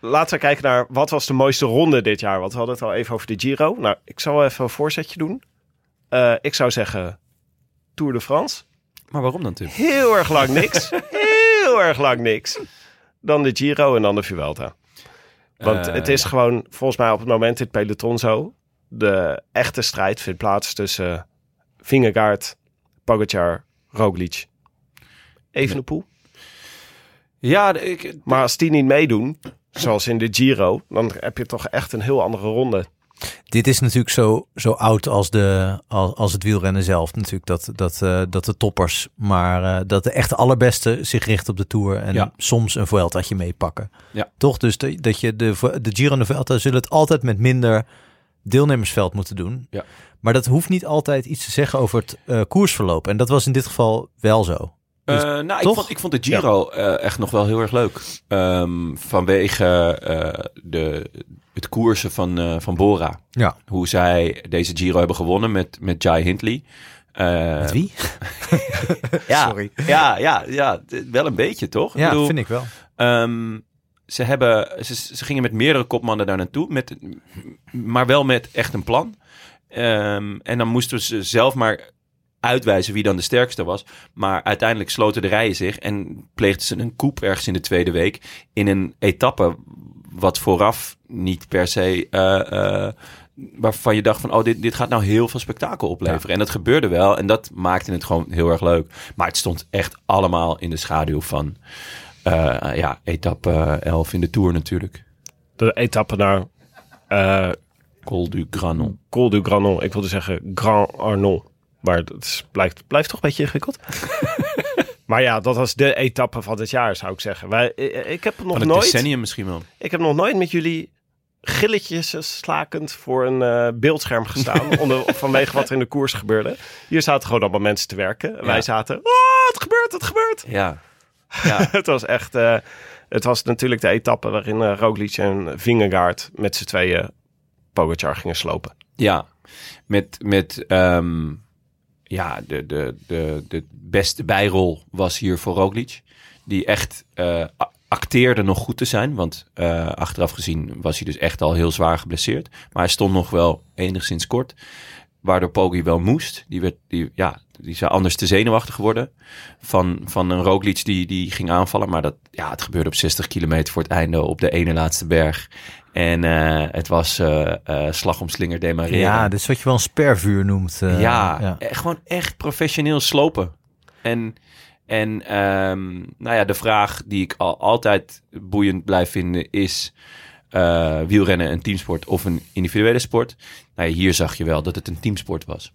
Laten we kijken naar wat was de mooiste ronde dit jaar. Want we hadden het al even over de Giro. Nou, ik zal even een voorzetje doen. Eh, ik zou zeggen Tour de France. Maar waarom dan, Tim? Heel erg lang niks. [laughs] Heel erg lang niks. Dan de Giro en dan de Vuelta. Want Eh, het is gewoon volgens mij op het moment in het peloton zo. De echte strijd vindt plaats tussen Vingegaard, Pogacar, Roglic. Even de poel. Ja, ik, Maar als die niet meedoen, zoals in de Giro, dan heb je toch echt een heel andere ronde. Dit is natuurlijk zo, zo oud als, de, als, als het wielrennen zelf. Natuurlijk dat, dat, eh, dat de toppers, maar eh, dat de echte allerbeste zich richten op de Tour. En Ja. soms een Vueltaatje meepakken. Ja. Toch? Dus de, dat je de, de Giro en de Vuelta zullen het altijd met minder deelnemersveld moeten doen. Ja. Maar dat hoeft niet altijd iets te zeggen over het eh, koersverloop. En dat was in dit geval wel zo. Dus nou, ik vond, ik vond de Giro echt nog wel heel erg leuk. Ehm, vanwege de, het koersen van, eh, van Bora. Ja. Hoe zij deze Giro hebben gewonnen met, met Jai Hindley. Eh, Met wie? [laughs] Ja, Sorry. Ja, ja, ja, wel een beetje, toch? Ja, ik bedoel, vind ik wel. ehm, ze, hebben, ze, ze gingen met meerdere kopmannen daar naartoe, met, maar wel met echt een plan. Ehm, en dan moesten ze zelf maar uitwijzen wie dan de sterkste was. Maar uiteindelijk sloten de rijen zich en pleegden ze een koep ergens in de tweede week in een etappe wat vooraf niet per se... eh, eh, waarvan je dacht van, oh, dit, dit gaat nou heel veel spektakel opleveren. En dat gebeurde wel en dat maakte het gewoon heel erg leuk. Maar het stond echt allemaal in de schaduw van, eh, ja, etappe 11 in de Tour natuurlijk. De etappe naar Col du Granon. Col du Granon. Ik wilde zeggen Grand Arnon. Maar het is- blijft, blijft toch een beetje ingewikkeld. [laughs] maar ja, dat was de etappe van dit jaar, zou ik zeggen. Wij, ik, ik heb nog Van het nooit... decennium misschien wel. Ik heb nog nooit met jullie gilletjes slakend voor een eh, beeldscherm gestaan. [laughs] onder, vanwege wat er in de koers gebeurde. Hier zaten gewoon allemaal mensen te werken. Ja. Wij zaten, oh, het gebeurt, het gebeurt. Ja. Ja, [laughs] het was echt, eh, het was natuurlijk de etappe waarin eh Roglic en Vingegaard met z'n tweeën Pogacar gingen slopen. ja. Met, met ehm, ja, de, de, de, de beste bijrol was hier voor Roglic. Die echt eh, acteerde nog goed te zijn. Want eh, achteraf gezien was hij dus echt al heel zwaar geblesseerd. Maar hij stond nog wel enigszins kort. Waardoor Poggi wel moest. Die, werd, die, ja, die zou anders te zenuwachtig worden. Van, van een Roglic die, die ging aanvallen. Maar dat, ja, het gebeurde op 60 kilometer voor het einde op de ene laatste berg. En eh, het was eh, eh, slag om slinger demareren. Ja, dit is wat je wel een spervuur noemt. eh, ja, ja. eh, gewoon echt professioneel slopen. En, en ehm, nou ja, de vraag die ik al, altijd boeiend blijf vinden is... eh, wielrennen een teamsport of een individuele sport? Nou ja, hier zag je wel dat het een teamsport was.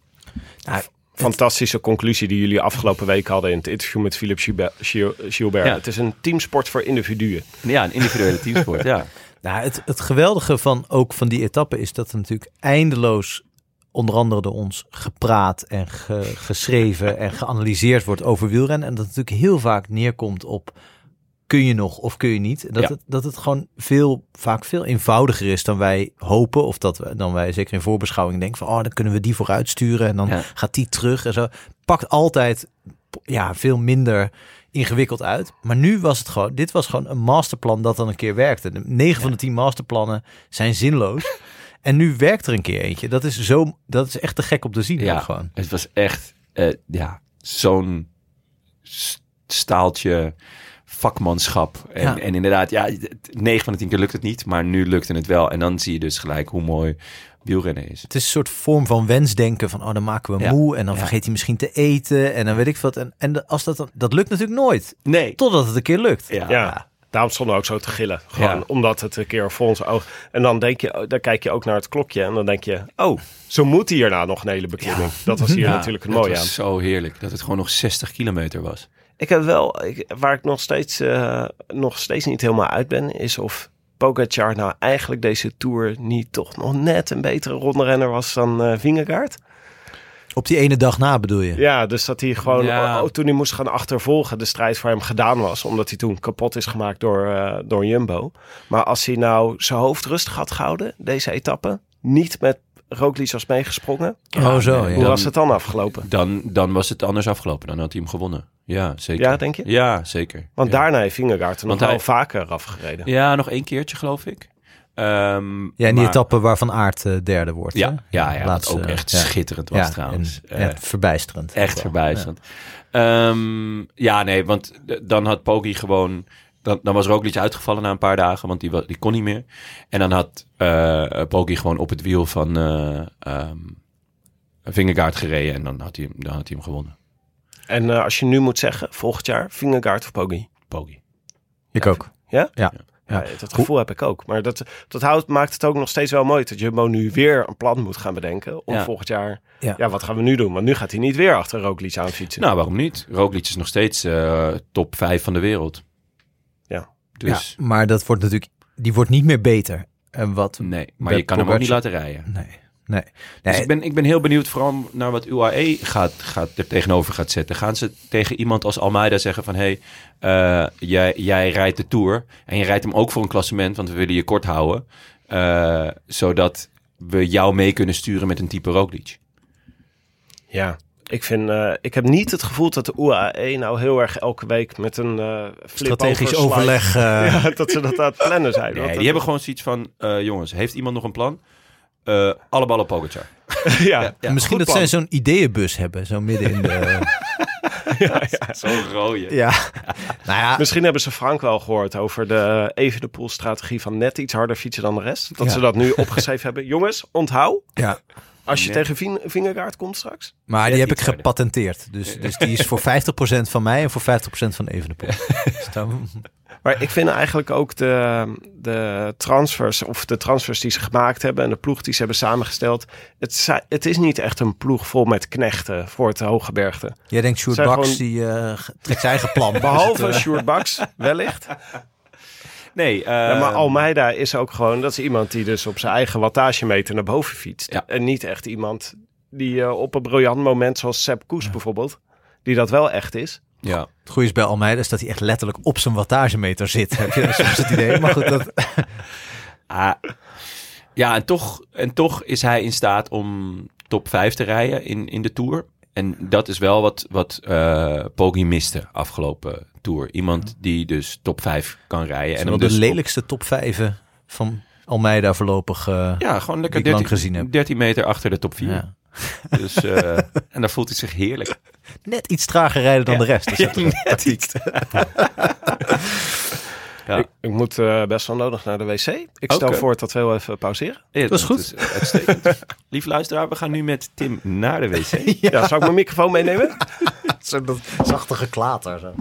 Fantastische conclusie die jullie afgelopen [laughs] week hadden in het interview met Gilbert. Gil- Gilbert. Ja. Het is een teamsport voor individuen. Ja, een individuele teamsport, ja. [laughs] Nou, het, het geweldige van ook van die etappe is dat er natuurlijk eindeloos onder andere door ons gepraat en ge- geschreven en geanalyseerd wordt over wielrennen. En dat het natuurlijk heel vaak neerkomt op kun je nog of kun je niet. Dat, Ja. het, dat het gewoon veel, vaak veel eenvoudiger is dan wij hopen. Of dat we, dan wij zeker in voorbeschouwing denken van oh, dan kunnen we die vooruit sturen en dan Ja. gaat die terug en zo. Pakt altijd ja, veel minder ingewikkeld uit. Maar nu was het gewoon, dit was gewoon een masterplan dat dan een keer werkte. De 9 van de 10 masterplannen zijn zinloos. [laughs] en nu werkt er een keer eentje. Dat is zo, dat is echt te gek om te zien. Ja. gewoon. Het was echt eh, ja, zo'n staaltje vakmanschap. En, Ja. en inderdaad, ja, 9 van de 10 keer lukt het niet, maar nu lukte het wel. En dan zie je dus gelijk hoe mooi wielrennen is. Het is een soort vorm van wensdenken van oh dan maken we Ja. moe en dan Ja. vergeet hij misschien te eten en dan weet ik wat. En, en als dat dan, dat lukt natuurlijk nooit. Nee. Totdat het een keer lukt. Ja. Ja. Daarom stonden we ook zo te gillen. Gewoon Ja. omdat het een keer voor ons oog... En dan, denk je, dan kijk je ook naar het klokje en dan denk je... Oh, zo moet hij hierna nog een hele beklimming. Dat was hier Ja, natuurlijk een mooie was aan. zo heerlijk dat het gewoon nog 60 kilometer was. Ik heb wel, ik, waar ik nog steeds, eh, nog steeds niet helemaal uit ben, is of Pogacar nou eigenlijk deze Tour niet toch nog net een betere rondrenner was dan eh Vingegaard. Op die ene dag na bedoel je? Ja, dus dat hij gewoon, Ja. oh, toen hij moest gaan achtervolgen, de strijd voor hem gedaan was. Omdat hij toen kapot is gemaakt door, eh, door Jumbo. Maar als hij nou zijn hoofd rustig had gehouden, deze etappe, niet met Roglic was meegesprongen, oh zo, ja. hoe Dan- was het dan afgelopen? Dan, dan was het anders afgelopen. Dan had hij hem gewonnen. Ja, zeker. Ja, denk je? Ja, zeker. Want ja. daarna heeft Vingegaard er nog wel hij- vaker afgereden. Ja, nog één keertje geloof ik. Ehm, Ja, en die maar- etappe waarvan Aard eh, derde wordt. Ja, hè? ja, ja Laatste, ook echt ja. schitterend was Ja, trouwens. en- Eh, ja, verbijsterend. Echt verbijsterend. Ja. ja, nee, want dan had Poggi gewoon dan, dan was Roglic uitgevallen na een paar dagen, want die, die kon niet meer. En dan had eh Poggi gewoon op het wiel van eh ehm Vingegaard gereden en dan had hij, dan had hij hem gewonnen. En eh, als je nu moet zeggen, volgend jaar Vingegaard of Poggi? Poggi. Ik ook. Ja? Ja. Ja, dat gevoel heb ik ook. Maar dat, dat houdt, maakt het ook nog steeds wel mooi dat Jumbo nu weer een plan moet gaan bedenken. Om Ja. volgend jaar, Ja. ja. wat gaan we nu doen? Want nu gaat hij niet weer achter Roglic aan fietsen. Nou, waarom niet? Roglic is nog steeds eh, top 5 van de wereld. Ja. Dus Ja, maar dat wordt natuurlijk, die wordt niet meer beter. En wat? nee, maar je kan hem ook niet laten rijden. Nee, nee. Dus ik ben, ik ben heel benieuwd vooral naar wat UAE gaat, gaat er tegenover gaat zetten. Gaan ze tegen iemand als Almeida zeggen van... hé, hey, eh, jij, jij rijdt de Tour en je rijdt hem ook voor een klassement... want we willen je kort houden. eh, zodat we jou mee kunnen sturen met een type Roglic. Ja, ik, vind, eh, ik heb niet het gevoel dat de UAE nou heel erg elke week met een eh flip strategisch overleg. eh, [laughs] Ja, dat ze dat aan het plannen zijn. Nee, die hebben gewoon zoiets van... eh, jongens, heeft iemand nog een plan? Eh alle ballen op Pogacar. [laughs] ja, Ja, Misschien goed dat plan. zij zo'n ideeënbus hebben, zo midden in de... [laughs] Zo'n rode. ja, [laughs] nou ja, Misschien hebben ze Frank wel gehoord over de Evenepoel-strategie van net iets harder fietsen dan de rest. Dat Ja. ze dat nu opgeschreven hebben. Jongens, onthoud, ja. als je Nee. tegen Vin Vingegaard komt straks. Maar die heb ik gepatenteerd. Dus, dus die is voor 50% van mij en voor 50% van Evenepoel. Dus dan- Maar ik vind eigenlijk ook de, de transfers, of de transfers die ze gemaakt hebben en de ploeg die ze hebben samengesteld. Het, het is niet echt een ploeg vol met knechten voor het Hooggebergte. Jij denkt, Sjoerd Baks, gewoon- die eh, trekt zijn eigen plan. [laughs] Behalve Dus het, eh, Sjoerd Baks, wellicht. Nee, eh, Ja, maar Almeida is ook gewoon, dat is iemand die dus op zijn eigen wattagemeter naar boven fietst. Ja. En niet echt iemand die eh, op een briljant moment, zoals Sepp Koes bijvoorbeeld, die dat wel echt is. Ja. Het goede is bij Almeida is dat hij echt letterlijk op zijn wattagemeter zit. Heb je soms het idee? Maar goed, dat, [laughs] Ah, ja, en toch, en toch is hij in staat om top 5 te rijden in, in de Tour. En dat is wel wat, wat eh Poggi miste afgelopen Tour. Iemand die dus top 5 kan rijden. en wel de dus lelijkste top 5 van Almeida voorlopig. eh, ja, gewoon lekker die ik lang 13, gezien heb. 13 meter achter de top 4. ja. Dus, eh, en daar voelt hij zich heerlijk. Net iets trager rijden dan Ja. de rest. Dat [laughs] is net tactiek. [laughs] Ja. Ik, ik moet eh, best wel nodig naar de wc. Ik stel voor dat we heel even pauzeren. Ja, Dat is goed. uitstekend. [laughs] Lief luisteraar, we gaan nu met Tim naar de wc. Ja, zou ik mijn microfoon meenemen? Zo dat zachte geklater. Zo.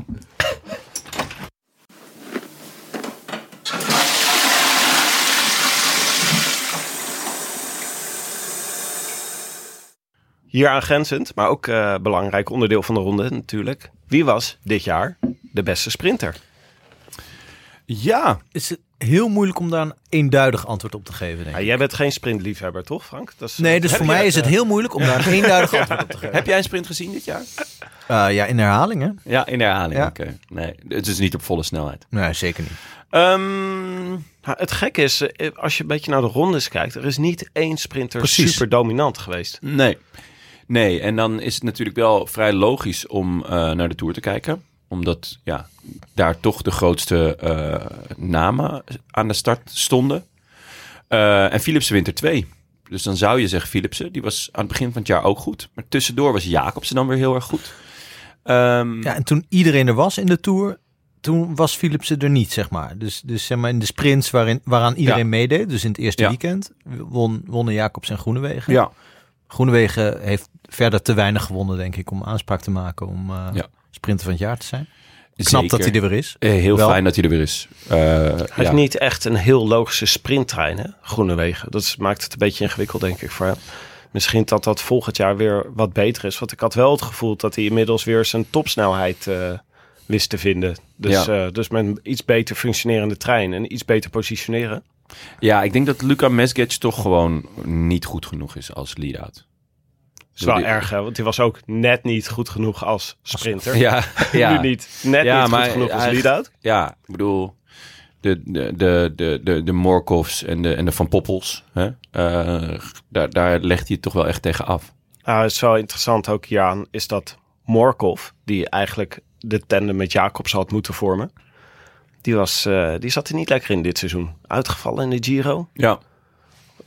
Hier aangrenzend, maar ook eh, belangrijk onderdeel van de ronde natuurlijk. Wie was dit jaar de beste sprinter? Ja, Is het heel moeilijk om daar een eenduidig antwoord op te geven, denk Ja, ik. jij bent geen sprintliefhebber, toch Frank? Dat is, Nee, dus voor mij het, is het eh, heel moeilijk om daar een [laughs] eenduidig antwoord op te geven. heb jij een sprint gezien dit jaar? Eh, ja, in herhaling, hè? Ja, in de herhaling. Ja. Oké. Nee, het is niet op volle snelheid. Nee, zeker niet. Ehm, Nou, het gekke is, als je een beetje naar de rondes kijkt, er is niet één sprinter Precies. super dominant geweest. nee. Nee, en dan is het natuurlijk wel vrij logisch om eh, naar de Tour te kijken. Omdat ja, daar toch de grootste eh, namen aan de start stonden. Eh, en Philipsen wint er twee. Dus dan zou je zeggen Philipsen. Die was aan het begin van het jaar ook goed. Maar tussendoor was Jacobsen dan weer heel erg goed. Ehm, Ja, en toen iedereen er was in de Tour, toen was Philipsen er niet, zeg maar. Dus, dus zeg maar in de sprints waarin, waaraan iedereen Ja. meedeed, dus in het eerste Ja. weekend, won, wonnen Jacobs en Groenewegen. ja. Groenewegen heeft verder te weinig gewonnen, denk ik, om aanspraak te maken om eh, Ja. sprinter van het jaar te zijn. Knap zeker. dat hij er weer is. Eh, heel Wel. fijn dat hij er weer is. Eh, Hij ja. heeft niet echt een heel logische sprinttrein, hè? Groenewegen. Dat is- maakt het een beetje ingewikkeld, denk ik, voor hem. Misschien dat dat volgend jaar weer wat beter is. Want ik had wel het gevoel dat hij inmiddels weer zijn topsnelheid eh, wist te vinden. Dus, Ja. eh, dus met een iets beter functionerende trein en iets beter positioneren. Ja, ik denk dat Luca Mesgic toch gewoon niet goed genoeg is als lead-out. Dat is wel Die- erg, hè? Want hij was ook net niet goed genoeg als sprinter. Ja, [laughs] ja. Nu niet. Net Ja, niet maar goed genoeg als lead-out. Ja, ik bedoel, de, de, de, de, de, de Morkovs en de, en de Van Poppels, hè? eh, daar, daar legt hij het toch wel echt tegen af. Nou, het is wel interessant ook hieraan, is dat Morkov, die eigenlijk de tandem met Jacobs had moeten vormen, die, was, eh, die zat er niet lekker in dit seizoen. Uitgevallen in de Giro. Ja,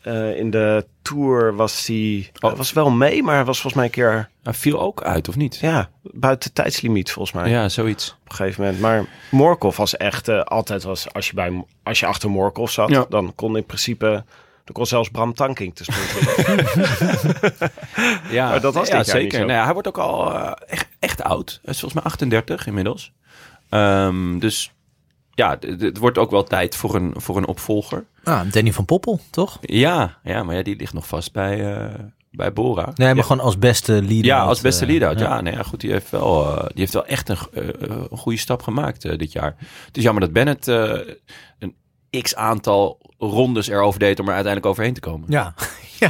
Eh, in de Tour was hij Oh. was wel mee, maar was volgens mij een keer Hij viel ook uit, of niet? ja, buiten tijdslimiet volgens mij. Ja, zoiets. Op een gegeven moment. Maar Morkov was echt eh, altijd was als je bij als je achter Morkov zat, Ja. dan kon in principe dan kon zelfs Bram Tankink te sprint. [laughs] Ja, Maar dat was ja, zeker. zo. Nou ja, hij wordt ook al echt, echt oud. Hij is volgens mij 38 inmiddels. Ehm, dus ja, het wordt ook wel tijd voor een, voor een opvolger. Ah, Danny van Poppel, toch? Ja, ja, maar ja, die ligt nog vast bij, eh, bij Bora. Nee, maar ja. gewoon als beste leader. Ja, als beste eh, lead-out. ja. Ja, nee, ja, goed. Die heeft wel, eh, die heeft wel echt een, een goede stap gemaakt dit jaar. Het is jammer dat Bennett een x-aantal rondes erover deed om er uiteindelijk overheen te komen. Ja, [laughs] ja.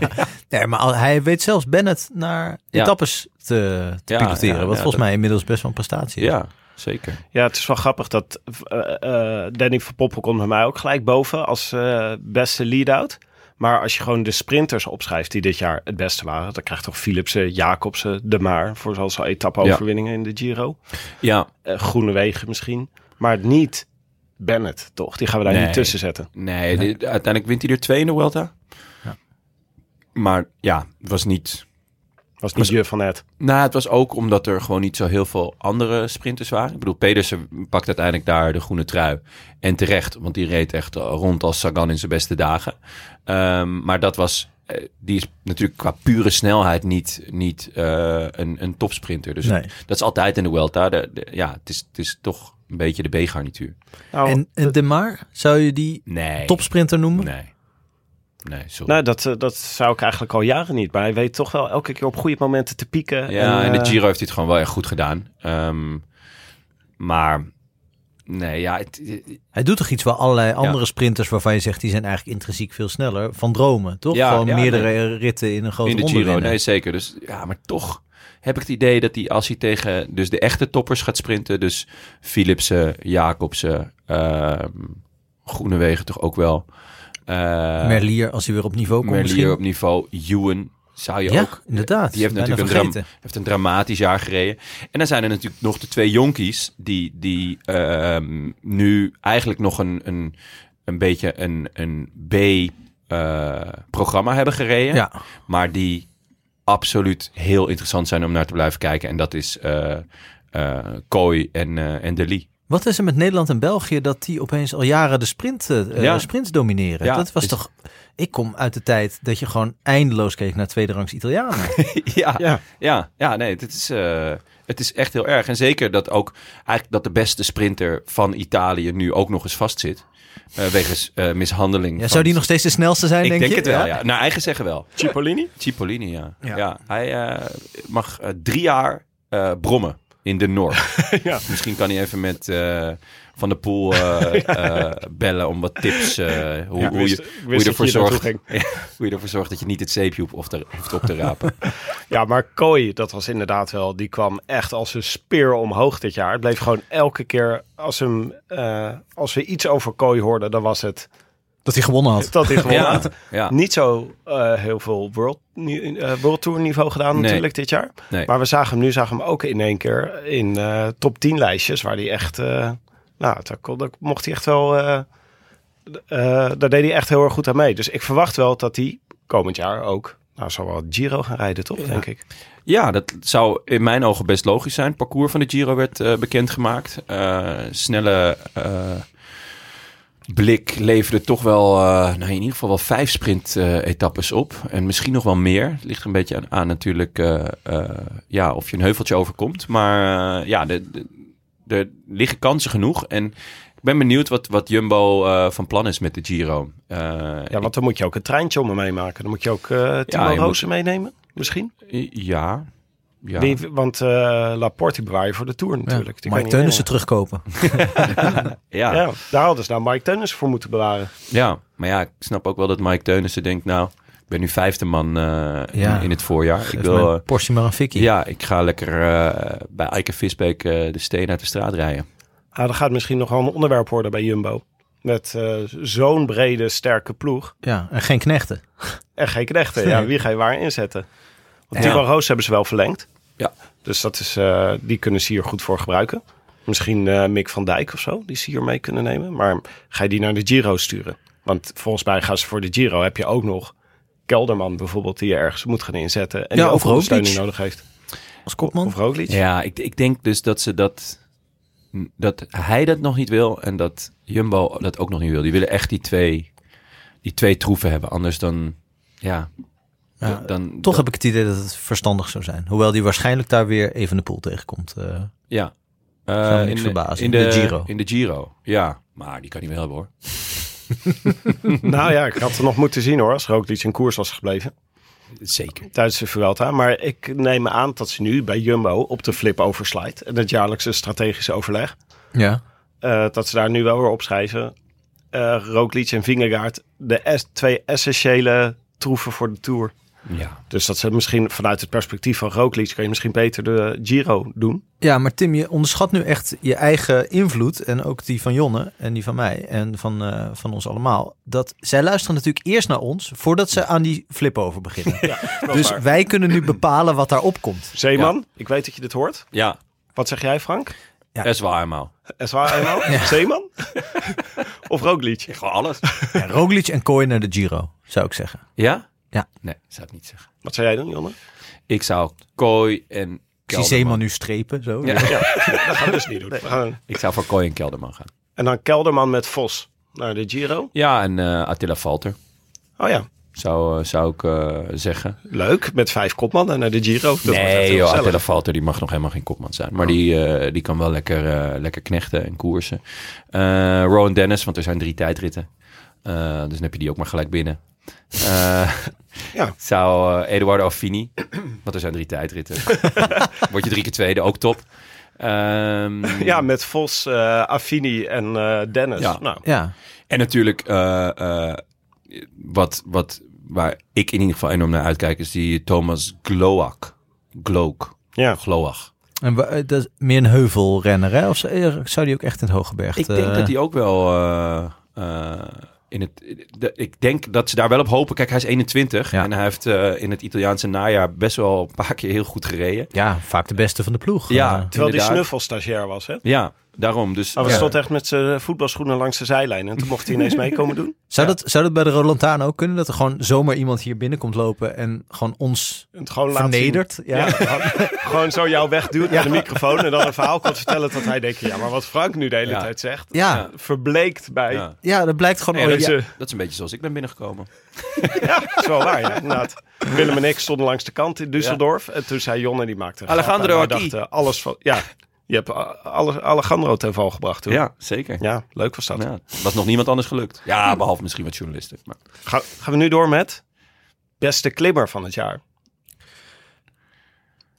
Nee, maar al- hij weet zelfs Bennett naar etappes te, te piloteren. wat volgens dat- mij inmiddels best wel een prestatie is. Ja, zeker. ja, het is wel grappig dat eh, eh, Danny van Poppel komt bij mij ook gelijk boven als eh, beste lead-out. Maar als je gewoon de sprinters opschrijft die dit jaar het beste waren, dan krijgt toch Philipsen, Jacobsen, De Maar voor zoals al etappe-overwinningen in de Giro. Ja, Eh Groenewegen misschien, maar niet Bennett, toch? Die gaan we daar Nee. niet tussen zetten. nee, die- uiteindelijk wint hij er twee in de Vuelta. Ja. Maar ja, het was niet... Was niet Was- je van het. Nou, het was ook omdat er gewoon niet zo heel veel andere sprinters waren. Ik bedoel, Pedersen pakt uiteindelijk daar de groene trui. En terecht, want die reed echt rond als Sagan in zijn beste dagen. Ehm, maar dat was... eh, Die is natuurlijk qua pure snelheid niet, niet eh, een, een topsprinter. Dus Nee. dat is altijd in de de- ja, het is, het is toch een beetje de B-garnituur. Nou, En, en De Maar, zou je die Nee. topsprinter noemen? Nee. Nee, sorry. nou, dat, eh, dat zou ik eigenlijk al jaren niet. Maar hij weet toch wel elke keer op goede momenten te pieken. Ja, en, eh, de Giro heeft hij het gewoon wel erg goed gedaan. Ehm, maar nee, ja, het, Hij doet toch iets waar allerlei andere sprinters waarvan je zegt die zijn eigenlijk intrinsiek veel sneller van dromen, toch? Ja, Gewoon ja, meerdere ritten in een grote in de ronde Giro, nee zeker. Dus ja, maar toch heb ik het idee dat hij als hij tegen dus de echte toppers gaat sprinten, dus Philipsen, Jacobsen, ehm Groenewegen toch ook wel. Eh Merlier, als hij weer op niveau komt Merlier misschien. op niveau, Ewan zou je ja, ook. inderdaad. Die heeft natuurlijk een, dram- vergeten. heeft een dramatisch jaar gereden. En dan zijn er natuurlijk nog de twee jonkies die, die ehm, nu eigenlijk nog een, een, een beetje een, een B-programma hebben gereden. Ja, Maar die absoluut heel interessant zijn om naar te blijven kijken. En dat is eh eh Kooi en, eh en De Lee. Wat is er met Nederland en België dat die opeens al jaren de sprint, eh, Ja. sprints domineren? Ja, dat was is- toch... Ik kom uit de tijd dat je gewoon eindeloos keek naar tweederangs Italianen. [laughs] ja, Ja. ja, ja, nee, het is, eh, het is echt heel erg. En zeker dat ook eigenlijk dat de beste sprinter van Italië nu ook nog eens vastzit. eh wegens eh, mishandeling. Ja, van- zou die nog steeds de snelste zijn, Ik denk, denk je? het wel, ja. Naar eigen zeggen wel. Cipollini? Cipollini, ja. Ja. ja. hij eh, mag eh, drie jaar eh, brommen in de Noord. [laughs] Ja. Misschien kan hij even met eh, Van der Poel eh, [laughs] eh, bellen om wat tips. hoe, Ja, hoe, wist- je, hoe, je ervoor je zorgt, [laughs] hoe je ervoor zorgt dat je niet het zeepje hoeft, hoeft op te rapen. Ja, maar Kooi, dat was inderdaad wel, die kwam echt als een speer omhoog dit jaar. Het bleef gewoon elke keer, als, hem, als we iets over Kooi hoorden, dan was het Dat hij gewonnen had. dat hij [laughs] gewonnen ja, had. ja. Niet zo eh, heel veel World, eh, World Tour niveau gedaan Nee. natuurlijk dit jaar. Nee. Maar we zagen hem nu, zagen hem ook in één keer in eh, top 10 lijstjes, waar hij echt, eh, nou, daar, kon- daar mocht hij echt wel, eh, eh, daar deed hij echt heel erg goed aan mee. Dus ik verwacht wel dat hij komend jaar ook, nou, zal wel Giro gaan rijden, toch, denk ik. Ja, dat zou in mijn ogen best logisch zijn. Het parcours van de Giro werd eh, bekendgemaakt. Eh, snelle eh, blik leverde toch wel, eh, nou in ieder geval wel vijf sprint-etappes op. En misschien nog wel meer. Het ligt een beetje aan, aan natuurlijk eh, eh, ja, of je een heuveltje overkomt. Maar ja, de- de- er liggen kansen genoeg. En ik ben benieuwd wat, wat Jumbo van plan is met de Giro. Ja, want dan moet je ook een treintje om hem meemaken. Dan moet je ook Timo moet- Rozen meenemen, misschien. ja, ja. Die, want eh Laporte die bewaar je voor de Tour natuurlijk. Kan Mike Teunissen terugkopen. [laughs] ja. Ja, daar hadden ze nou Mike Teunissen voor moeten bewaren. Ja, maar ja, ik snap ook wel dat Mike Teunissen denkt, nou, ik ben nu vijfde man eh, Ja. in, in het voorjaar. Ik wil, mijn eh, Porsche maar een fikkie. ja, ik ga lekker eh, bij Eike Visbeek eh, de steen uit de straat rijden. Ah, dat gaat misschien nog wel een onderwerp worden bij Jumbo. Met eh, zo'n brede, sterke ploeg. Ja, en geen knechten. En geen knechten. Ja, wie ga je waar inzetten? Want Ja. Timo Roos hebben ze wel verlengd. Ja. Dus dat is, eh, die kunnen ze hier goed voor gebruiken. Misschien eh, Mick van Dijk of zo, die ze hier mee kunnen nemen. Maar ga je die naar de Giro sturen? Want volgens mij gaan ze voor de Giro heb je ook nog Kelderman bijvoorbeeld, die je ergens moet gaan inzetten. En Ja, die ook ondersteuning Roglic. nodig heeft. Als kopman. Of Roglic. Ja, ik, ik denk dus dat ze dat. Dat hij dat nog niet wil en dat Jumbo dat ook nog niet wil. Die willen echt die twee, die twee troeven hebben. Anders dan. Ja. Ja, dan, Toch heb ik het idee dat het verstandig zou zijn. Hoewel die waarschijnlijk daar weer even de poel tegenkomt. eh. Ja. Eh, niks in, de, verbazen. in In de, de Giro. In de Giro. Ja, maar die kan hij wel hebben hoor. [laughs] Nou ja, ik had het nog moeten zien hoor, als Roglic in koers was gebleven. Zeker. Tijdens de Vuelta. Maar ik neem aan dat ze nu bij Jumbo op de flip overslide. En het jaarlijkse strategische overleg. ja. eh, dat ze daar nu wel weer opschrijven. eh Roglic en Vingegaard. De es- twee essentiële troeven voor de Tour. Ja. Dus dat ze misschien vanuit het perspectief van Roglic... kan je misschien beter de Giro doen. ja, maar Tim, je onderschat nu echt je eigen invloed. En ook die van Jonne en die van mij en van, eh, van ons allemaal. Dat zij luisteren natuurlijk eerst naar ons voordat ze aan die flip-over beginnen. [laughs] Dat is dus waar. wij kunnen nu bepalen wat daarop komt. Zeeman, ik weet dat je dit hoort. Ja, Wat zeg jij Frank? Ja. is waar eenmaal. Waar eenmaal? [laughs] Zeeman? [laughs] of Roglic? Gewoon alles. Ja, Roglic en Kooi naar de Giro, zou ik zeggen. Ja? Ja. Nee, zou ik niet zeggen. Wat zou jij doen, Jonne? Ik zou Kooi en Ik zie Kelderman. Zeeman nu strepen. Zo. Ja. Ja, dat gaan we dus niet doen. Gaan- Ik zou voor Kooi en Kelderman gaan. En dan Kelderman met Vos naar de Giro. Ja, en eh, Attila Valter Oh ja, zou, eh, zou ik eh, zeggen. leuk. Met vijf kopmannen naar de Giro. Dat nee, joh. Attila Valter die mag nog helemaal geen kopman zijn. Maar die, eh, die kan wel lekker, eh, lekker knechten en koersen. Eh Rowan Dennis, want er zijn drie tijdritten. Eh, dus dan heb je die ook maar gelijk binnen. Eh, Ja. Zou eh, Eduardo Affini, [clears throat] want er zijn drie tijdritten. [laughs] Word je drie keer tweede, ook top. Ehm, Ja, met Vos, eh Affini en eh, Dennis. Ja. Nou, Ja, En natuurlijk, eh, eh, wat, wat, waar ik in ieder geval enorm naar uitkijk, is die Thomas Gloak. Gloak. ja. Gloach. en dat is meer een heuvelrenner, hè? Of zou die ook echt in het hoge berg? Ik denk dat hij ook wel eh, eh, in het. de- ik denk dat ze daar wel op hopen. Kijk, hij is 21 Ja. en hij heeft eh, in het Italiaanse najaar best wel een paar keer heel goed gereden. Ja, vaak de beste van de ploeg. Ja. Terwijl die Inderdaad. snuffelstagiair was, hè? Ja, daarom. Dus Maar we ja. stond echt met zijn voetbalschoenen langs de zijlijn. En toen mocht hij ineens meekomen doen. [laughs] zou, Ja. dat, zou dat bij de Roland Lantaarn ook kunnen? Dat er gewoon zomaar iemand hier binnenkomt lopen en gewoon ons En het gewoon vernedert? Ja, Ja. gewoon, [laughs] zo jou wegduwt naar de microfoon. En dan een verhaal komt vertellen dat hij denkt... Ja, maar wat Frank nu de hele Ja. tijd zegt... Ja. Verbleekt bij... Ja. Ja, dat blijkt gewoon... Oh, dat, is, ja. dat is een beetje zoals ik ben binnengekomen. [laughs] Ja, dat is wel waar, ja, inderdaad. Willem en ik stonden langs de kant in Düsseldorf. En toen zei Jon en die maakte Alejandro dachten, alles van... Ja, je hebt alle, Alejandro ten val gebracht toen. Ja, zeker. Ja, leuk was dat. Ja, was nog niemand anders gelukt. Ja, behalve misschien wat journalisten. Maar. Ga- gaan we nu door met beste klimmer van het jaar.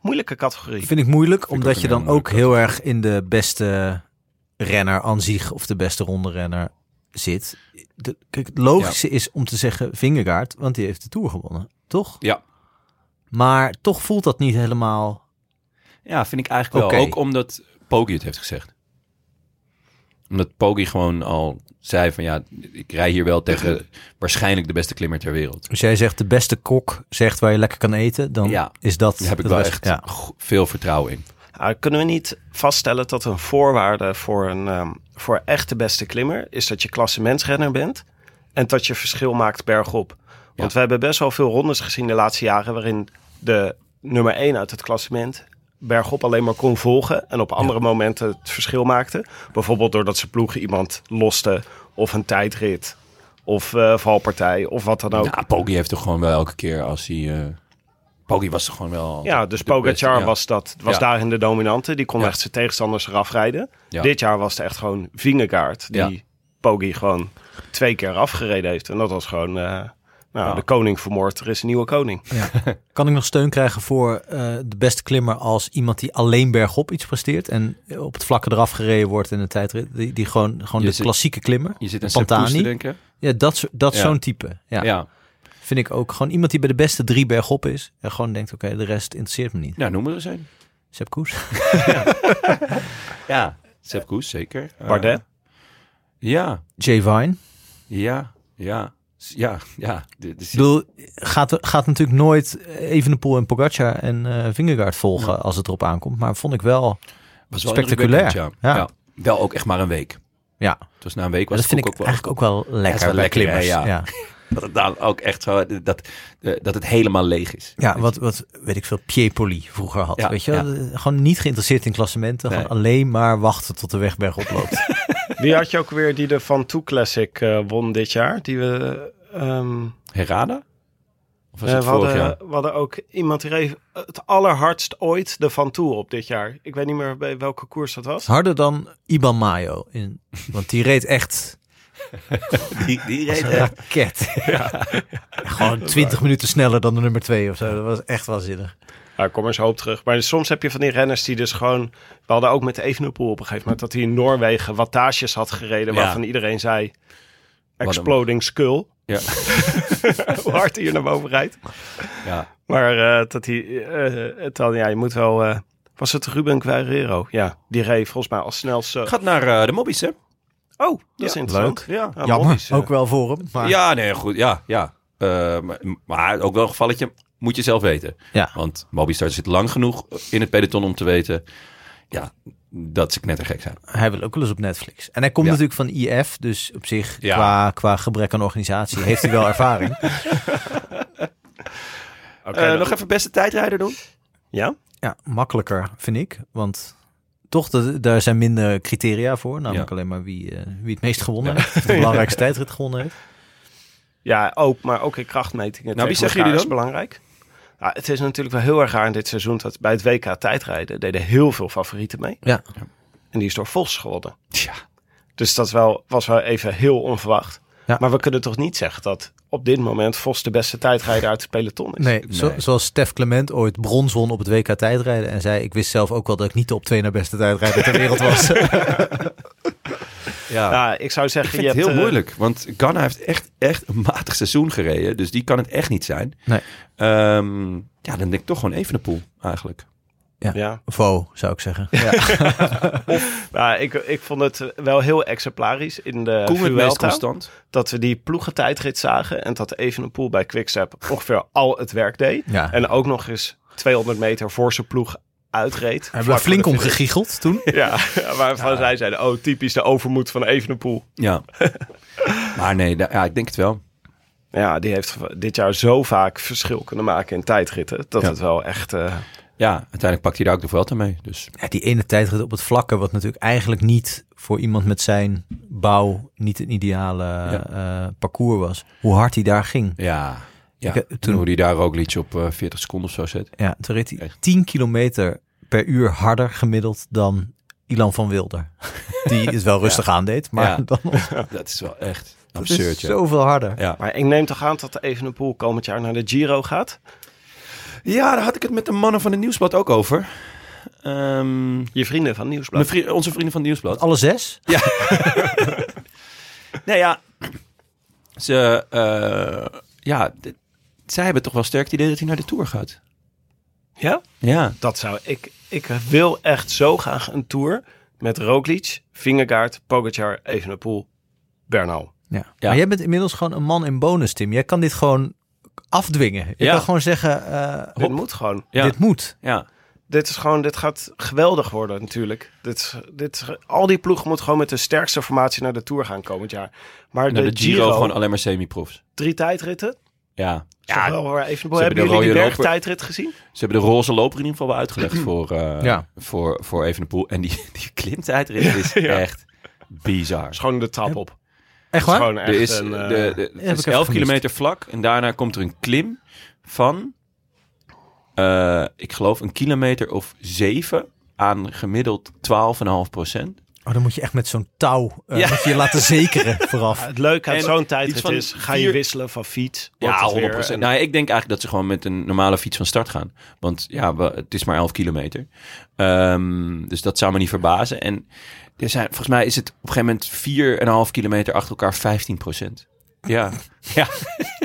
Moeilijke categorie. Vind ik moeilijk, omdat je dan ook heel erg in de beste renner aan zich of de beste ronde renner zit. De, kijk, het logische is om te zeggen Vingegaard, want die heeft de Tour gewonnen, toch? Ja. Maar toch voelt dat niet helemaal... ja, vind ik eigenlijk wel. Ook omdat Poggi het heeft gezegd. Omdat Poggi gewoon al zei van ja, ik rij hier wel tegen waarschijnlijk de beste klimmer ter wereld. Als jij zegt de beste kok zegt waar je lekker kan eten, dan Ja. is dat... Daar heb ik wel best- echt Ja. veel vertrouwen in. Kunnen we niet vaststellen dat een voorwaarde voor een ehm, voor echt de beste klimmer is dat je klassementsrenner bent en dat je verschil maakt bergop. Want Ja. we hebben best wel veel rondes gezien de laatste jaren waarin de nummer 1 uit het klassement bergop alleen maar kon volgen en op andere momenten het verschil maakte. Bijvoorbeeld doordat ze ploegen iemand losten of een tijdrit of eh, valpartij of wat dan ook. Ja, Poggi heeft toch gewoon wel elke keer als hij... eh Poggi was toch gewoon wel... Ja, dus de Pogacar beste, ja. was, dat, was Ja. daarin de dominante. Die kon echt zijn tegenstanders eraf rijden. Dit jaar was het echt gewoon Vingegaard die. Poggi gewoon twee keer afgereden heeft. En dat was gewoon eh, nou, Ja. de koning vermoord. Er is een nieuwe koning. [laughs] Kan ik nog steun krijgen voor eh, de beste klimmer als iemand die alleen bergop iets presteert en op het vlakke eraf gereden wordt in de tijdrit? Die, die gewoon, gewoon Je de zit- klassieke klimmer. Je zit aan Pantani. Te denken. Ja, dat, dat Ja. zo'n type. Ja. Ja. Vind ik ook. Gewoon iemand die bij de beste drie bergop is. En gewoon denkt, oké, de rest interesseert me niet. ja, noem er eens een. Sepp Koes. [laughs] Ja. Sepp Koes, zeker. Eh, Bardet. ja, Jay Vine. ja, ja. Ja, ja. Ik bedoel, gaat, gaat natuurlijk nooit Evenepoel en Pogacar en eh Vingegaard volgen Ja. als het erop aankomt. Maar vond ik wel... was wel spectaculair. Ja. Ja. Ja. Wel ook echt maar een week. Ja, Dus na een week was dat vind het ik ook, eigenlijk ook wel lekker wel bij lekker, klimmers. ja. Ja. [laughs] dat het dan ook echt zo, dat, eh, dat het helemaal leeg is. Ja, wat, wat weet ik veel, Piepoli vroeger had. Weet je, wel? gewoon niet geïnteresseerd in klassementen. Nee. Gewoon alleen maar wachten tot de weg bergop loopt. [laughs] Wie had je ook weer die de Van Toe Classic eh, won dit jaar? Die we... ehm, Herada? Of was eh, het we, vorig hadden, jaar? we hadden ook iemand die reed het allerhardst ooit de Van Toe op dit jaar. Ik weet niet meer bij welke koers dat was. Harder dan Iban Mayo. In, want die reed echt [laughs] Die, die reed een raket. Gewoon 20 minuten sneller dan de nummer 2 of zo. Dat was echt waanzinnig. Ja, ik kom er zo op terug. Maar soms heb je van die renners die dus gewoon... We hadden ook met Evenepoel op een gegeven moment... dat hij in Noorwegen wattages had gereden... Ja. waarvan iedereen zei... Exploding skull. Ja. [laughs] Hoe hard hij hier naar boven rijdt. Ja. Maar eh, dat hij... eh, het dan, ja, je moet wel... eh, was het Ruben Guerrero? Ja, die reed volgens mij als snelste... Gaat naar eh, de mobbies, hè? Oh, dat is Ja, interessant. Ja. Ja, Jammer, mobbies, ook wel voor hem. Maar Ja, nee, goed. Ja, ja. Eh, maar, maar ook wel een gevalletje moet je zelf weten. Ja. Want Mobistar zit lang genoeg in het peloton om te weten... Ja, dat ze knettergek zijn. hij wil ook wel eens op Netflix. En hij komt Ja. natuurlijk van IF, dus op zich Ja. qua, qua gebrek aan organisatie heeft hij wel [laughs] ervaring. Oké, Eh, dan- nog even beste tijdrijder doen? Ja? Ja, makkelijker vind ik, want toch, dat, daar zijn minder criteria voor. Namelijk Ja. alleen maar wie, eh, wie het meest gewonnen heeft. De [laughs] belangrijkste tijdrit gewonnen heeft. Ja, ook, maar ook in krachtmetingen. Nou, wie zeggen jullie is belangrijk. Ja, het is natuurlijk wel heel erg raar in dit seizoen dat bij het WK tijdrijden deden heel veel favorieten mee. Ja. En die is door Vos gewonnen. Tja. Dus dat wel, was wel even heel onverwacht. Ja. Maar we kunnen toch niet zeggen dat op dit moment Vos de beste tijdrijder uit het peloton is. Nee, zo- Nee. zoals Stef Clement ooit brons won op het WK tijdrijden. En zei, ik wist zelf ook wel dat ik niet de op twee naar beste tijdrijder ter wereld was. [laughs] Ja. Ja, ik zou Ik zeggen, vind je het hebt, heel eh, moeilijk, want Ganna heeft echt, echt een matig seizoen gereden. Dus die kan het echt niet zijn. Nee. Ehm, ja, dan denk ik toch gewoon even een pool eigenlijk. Ja, Vo, zou ik zeggen. [laughs] nou, ik, ik vond het wel heel exemplarisch in de Koen het meest Vuelta. constant. Dat we die ploegentijdrit zagen en dat Evenepoel bij Quickstep ongeveer al het werk deed. Ja. En ook nog eens 200 meter voor zijn ploeg uitreed. Hebben we flink omgegiegeld toen. Ja, [laughs] ja, waarvan zij zeiden, oh typisch de overmoed van Evenepoel. Ja. [laughs] maar nee, ja, ik denk het wel. Ja, die heeft dit jaar zo vaak verschil kunnen maken in tijdritten. Dat Ja. het wel echt... eh, Ja, uiteindelijk pakt hij daar ook de Vuelta mee. Dus Ja, die ene tijdrit op het vlakke, wat natuurlijk eigenlijk niet voor iemand met zijn bouw niet een ideale eh, parcours was. Hoe hard hij daar ging. ja, ja. Ik, eh, toen hoe hij daar ook liedje op eh, 40 seconden of zo zet. Ja, toen reed hij Echt. 10 kilometer per uur harder gemiddeld dan Ilan van Wilder. [laughs] Die het wel rustig aandeed, maar Ja. dan [laughs] Dat is wel echt dat absurd. is ja. zoveel harder. Ja. maar ik neem toch aan dat de Evenepoel komend jaar naar de Giro gaat. ja, daar had ik het met de mannen van het Nieuwsblad ook over. Ehm, Je vrienden van Nieuwsblad. vri- onze vrienden van het Nieuwsblad. Alle zes? [laughs] Nee, ja. Ze, eh, ja, zij hebben toch wel sterk het idee dat hij naar de Tour gaat. Ja? Ja. Dat zou ik... Ik wil echt zo graag een tour met Roglic, Vingegaard, Pogacar, Evenepoel, Bernal. Ja. Ja. Maar jij bent inmiddels gewoon een man in bonus, Tim. Jij kan dit gewoon afdwingen. Je Ja. kan gewoon zeggen, eh, Dit moet gewoon. Ja. dit moet. Ja. Dit is gewoon, dit gaat geweldig worden natuurlijk. Dit, dit, al die ploegen moeten gewoon met de sterkste formatie naar de Tour gaan komend jaar. Maar Naar de, de Giro, Giro, gewoon alleen maar semi-profs. drie tijdritten. Ja. Ja, wel even. hebben Hebben de jullie loper- bergtijdrit gezien? Ze hebben de roze loper in ieder geval wel uitgelegd [clears throat] voor, eh Ja. voor, voor Evenepoel. En die, [laughs] die klimtijdrit is [laughs] Ja. echt bizar. Het is gewoon de trap op. Echt waar? echt Er is, een, de, eh, de, heb het ik is even 11 gemist. kilometer vlak en daarna komt er een klim van, eh, ik geloof, een kilometer of 7 aan gemiddeld 12,5 procent. Oh, dan moet je echt met zo'n touw eh, Ja. moet je laten zekeren [laughs] vooraf. het leuke aan zo'n tijdrit van is, ga je vier- wisselen van fiets. Ja, wordt het 100 weer procent. een- Nou, ik denk eigenlijk dat ze gewoon met een normale fiets van start gaan. Want ja, we- het is maar 11 kilometer. Ehm, dus dat zou me niet verbazen. En er zijn, volgens mij is het op een gegeven moment 4,5 kilometer achter elkaar 15 procent. Ja, [laughs] ja.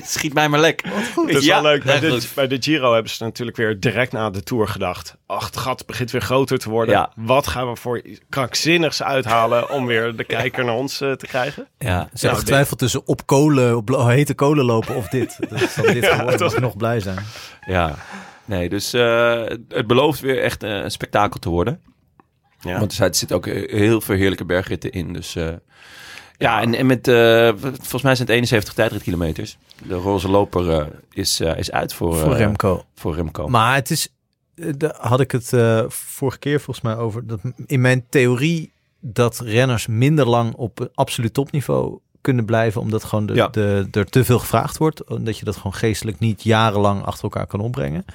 schiet mij maar lek. Dat is Ja, wel leuk. Bij de, goed. bij de Giro hebben ze natuurlijk weer direct na de Tour gedacht. Ach, het gat begint weer groter te worden. Ja. Wat gaan we voor krankzinnigs uithalen om weer de kijker naar ons eh, te krijgen? Ja, Ze hebben Nou, getwijfeld tussen op kolen, op hete kolen lopen of dit. [laughs] Dat is dan dit Ja, geworden. nog blij zijn. ja. Nee, dus eh, het belooft weer echt eh, een spektakel te worden. Ja. Want er zit ook heel veel heerlijke bergritten in. Dus eh, Ja, en, en met, eh, volgens mij zijn het 71 tijdritkilometers. De roze loper eh, is, eh, is uit voor, Voor Remco. Voor Remco. Maar het is, daar had ik het vorige keer volgens mij over. Dat in mijn theorie dat renners minder lang op een absoluut topniveau kunnen blijven, omdat gewoon de, Ja. de, er te veel gevraagd wordt. Omdat je dat gewoon geestelijk niet jarenlang achter elkaar kan opbrengen.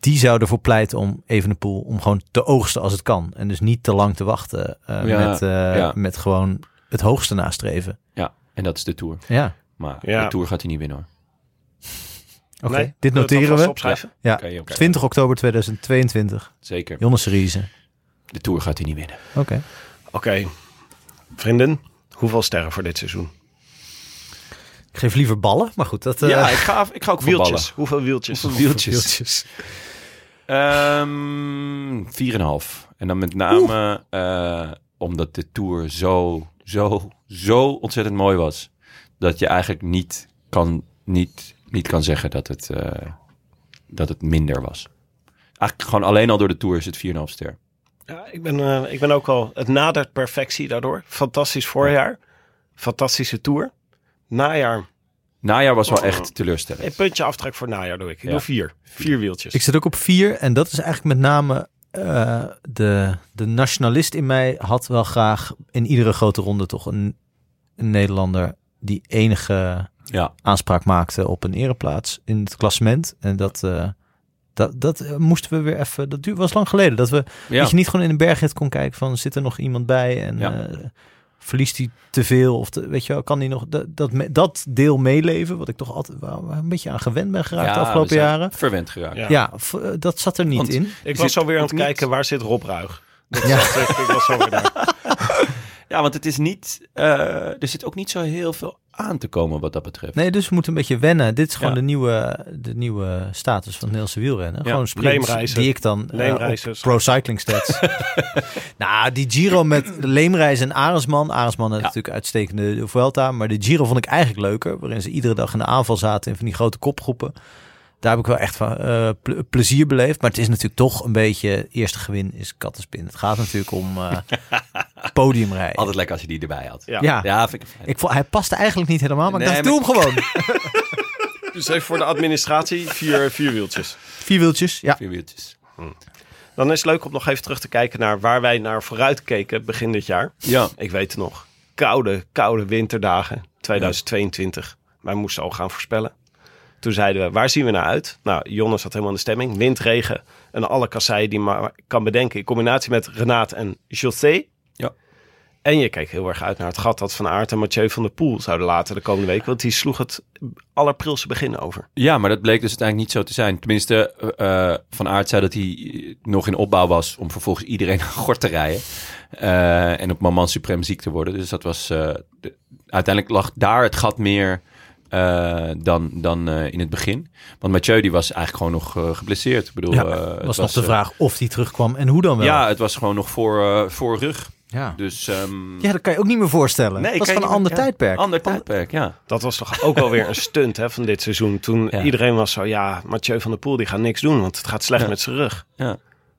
Die zou ervoor pleiten om Evenepoel om gewoon te oogsten als het kan. En dus niet te lang te wachten Ja, met, ja. met gewoon het hoogste nastreven. Ja, en dat is de Tour. Ja, Maar Ja. de Tour gaat hij niet winnen hoor. oké. Nee, Dit noteren we. opschrijven? Ja, Oké, oké. 20 oktober 2022. Zeker. Jonne Seriese. De Tour gaat hij niet winnen. Oké. Oké. Vrienden, hoeveel sterren voor dit seizoen? Ik geef liever ballen, maar goed. Dat, eh, ja, ik ga, ik ga ook ballen. Wieltjes. Hoeveel wieltjes? Hoeveel wieltjes? wieltjes. Ehm 4,5. En dan met name eh, omdat de Tour zo, zo, zo ontzettend mooi was. Dat je eigenlijk niet kan, niet, niet kan zeggen dat het, eh, dat het minder was. Eigenlijk gewoon alleen al door de Tour is het 4,5 ster. Ja, ik ben, eh, ik ben ook al... Het nadert perfectie daardoor. Fantastisch voorjaar. Fantastische tour. Najaar. Najaar was wel echt teleurstellend. Een puntje aftrek voor najaar doe ik. Ik Ja. doe vier. Vier wieltjes. Ik zit ook op vier en dat is eigenlijk met name eh, de, de nationalist in mij had wel graag in iedere grote ronde toch een, een Nederlander die enige Ja, aanspraak maakte op een ereplaats in het klassement. En dat, eh, dat, dat eh, moesten we weer even, dat duur, was lang geleden, dat we ja. dat je niet gewoon in een bergrit kon kijken van zit er nog iemand bij en Ja. Verliest hij te veel of te, weet je wel, kan hij nog dat, dat, deel meeleven wat ik toch altijd wel een beetje aan gewend ben geraakt Ja, de afgelopen jaren. Verwend geraakt. Ja. Ja, v- eh, dat zat er niet Want- in. Ik zit was alweer aan het niet- kijken, waar zit Rob Ruig? Dat Ja. zat ik, ik was alweer daar. [laughs] Ja, want het is niet, eh, er zit ook niet zo heel veel aan te komen wat dat betreft. Nee, dus we moeten een beetje wennen. Dit is gewoon Ja. de, nieuwe, de nieuwe status van Nederlandse wielrennen. Ja, Gewoon sprints die ik dan eh, Pro Cycling Stats. [laughs] nou, die Giro met Leemreizen en Arendsman. Arendsman had Ja. natuurlijk uitstekende Vuelta. Maar de Giro vond ik eigenlijk leuker. Waarin ze iedere dag in de aanval zaten in van die grote kopgroepen. Daar heb ik wel echt van eh, ple- plezier beleefd. Maar het is natuurlijk toch een beetje... Eerste gewin is kattenspin. Het gaat natuurlijk om eh [laughs] podiumrijden. Altijd lekker als je die erbij had. Ja. Ja, Ja, vind ik fijn. ik vond, hij paste eigenlijk niet helemaal. Maar ik Nee, dacht, doe hem gewoon. [laughs] Dus even voor de administratie, vier, vier wieltjes. Vier wieltjes, ja. Vier wieltjes. Dan is het leuk om nog even terug te kijken naar waar wij naar vooruit keken begin dit jaar. Ja. Ik weet het nog. Koude, koude winterdagen 2022. Wij moesten al gaan voorspellen. Toen zeiden we, waar zien we naar uit? Nou, Jonne zat helemaal in de stemming. Wind, regen en alle kasseien die maar kan bedenken. In combinatie met Renaat en José. Ja. En je keek heel erg uit naar het gat dat Van Aert en Mathieu van der Poel zouden laten de komende week. Want die sloeg het allerprilste begin over. Ja, maar dat bleek dus uiteindelijk niet zo te zijn. Tenminste, eh, eh, Van Aert zei dat hij nog in opbouw was om vervolgens iedereen [laughs] aan gort te rijden. Eh, en op moment suprem ziek te worden. Dus dat was... eh, de- uiteindelijk lag daar het gat meer eh, dan, dan eh, in het begin. Want Mathieu die was eigenlijk gewoon nog eh, geblesseerd. Ik bedoel, Ja, eh, het was nog de vraag of die terugkwam en hoe dan wel. Ja, het was gewoon nog voor, eh, voor rug. ja. Dus ehm Ja, dat kan je ook niet meer voorstellen. Nee, dat was van een ander meer- ja, tijdperk. ander tijdperk, ja. Dat was toch ook wel weer een stunt hè, van dit seizoen. Toen Ja. iedereen was zo, ja, Mathieu van der Poel die gaat niks doen. Want het gaat slecht Ja. met zijn rug. ja.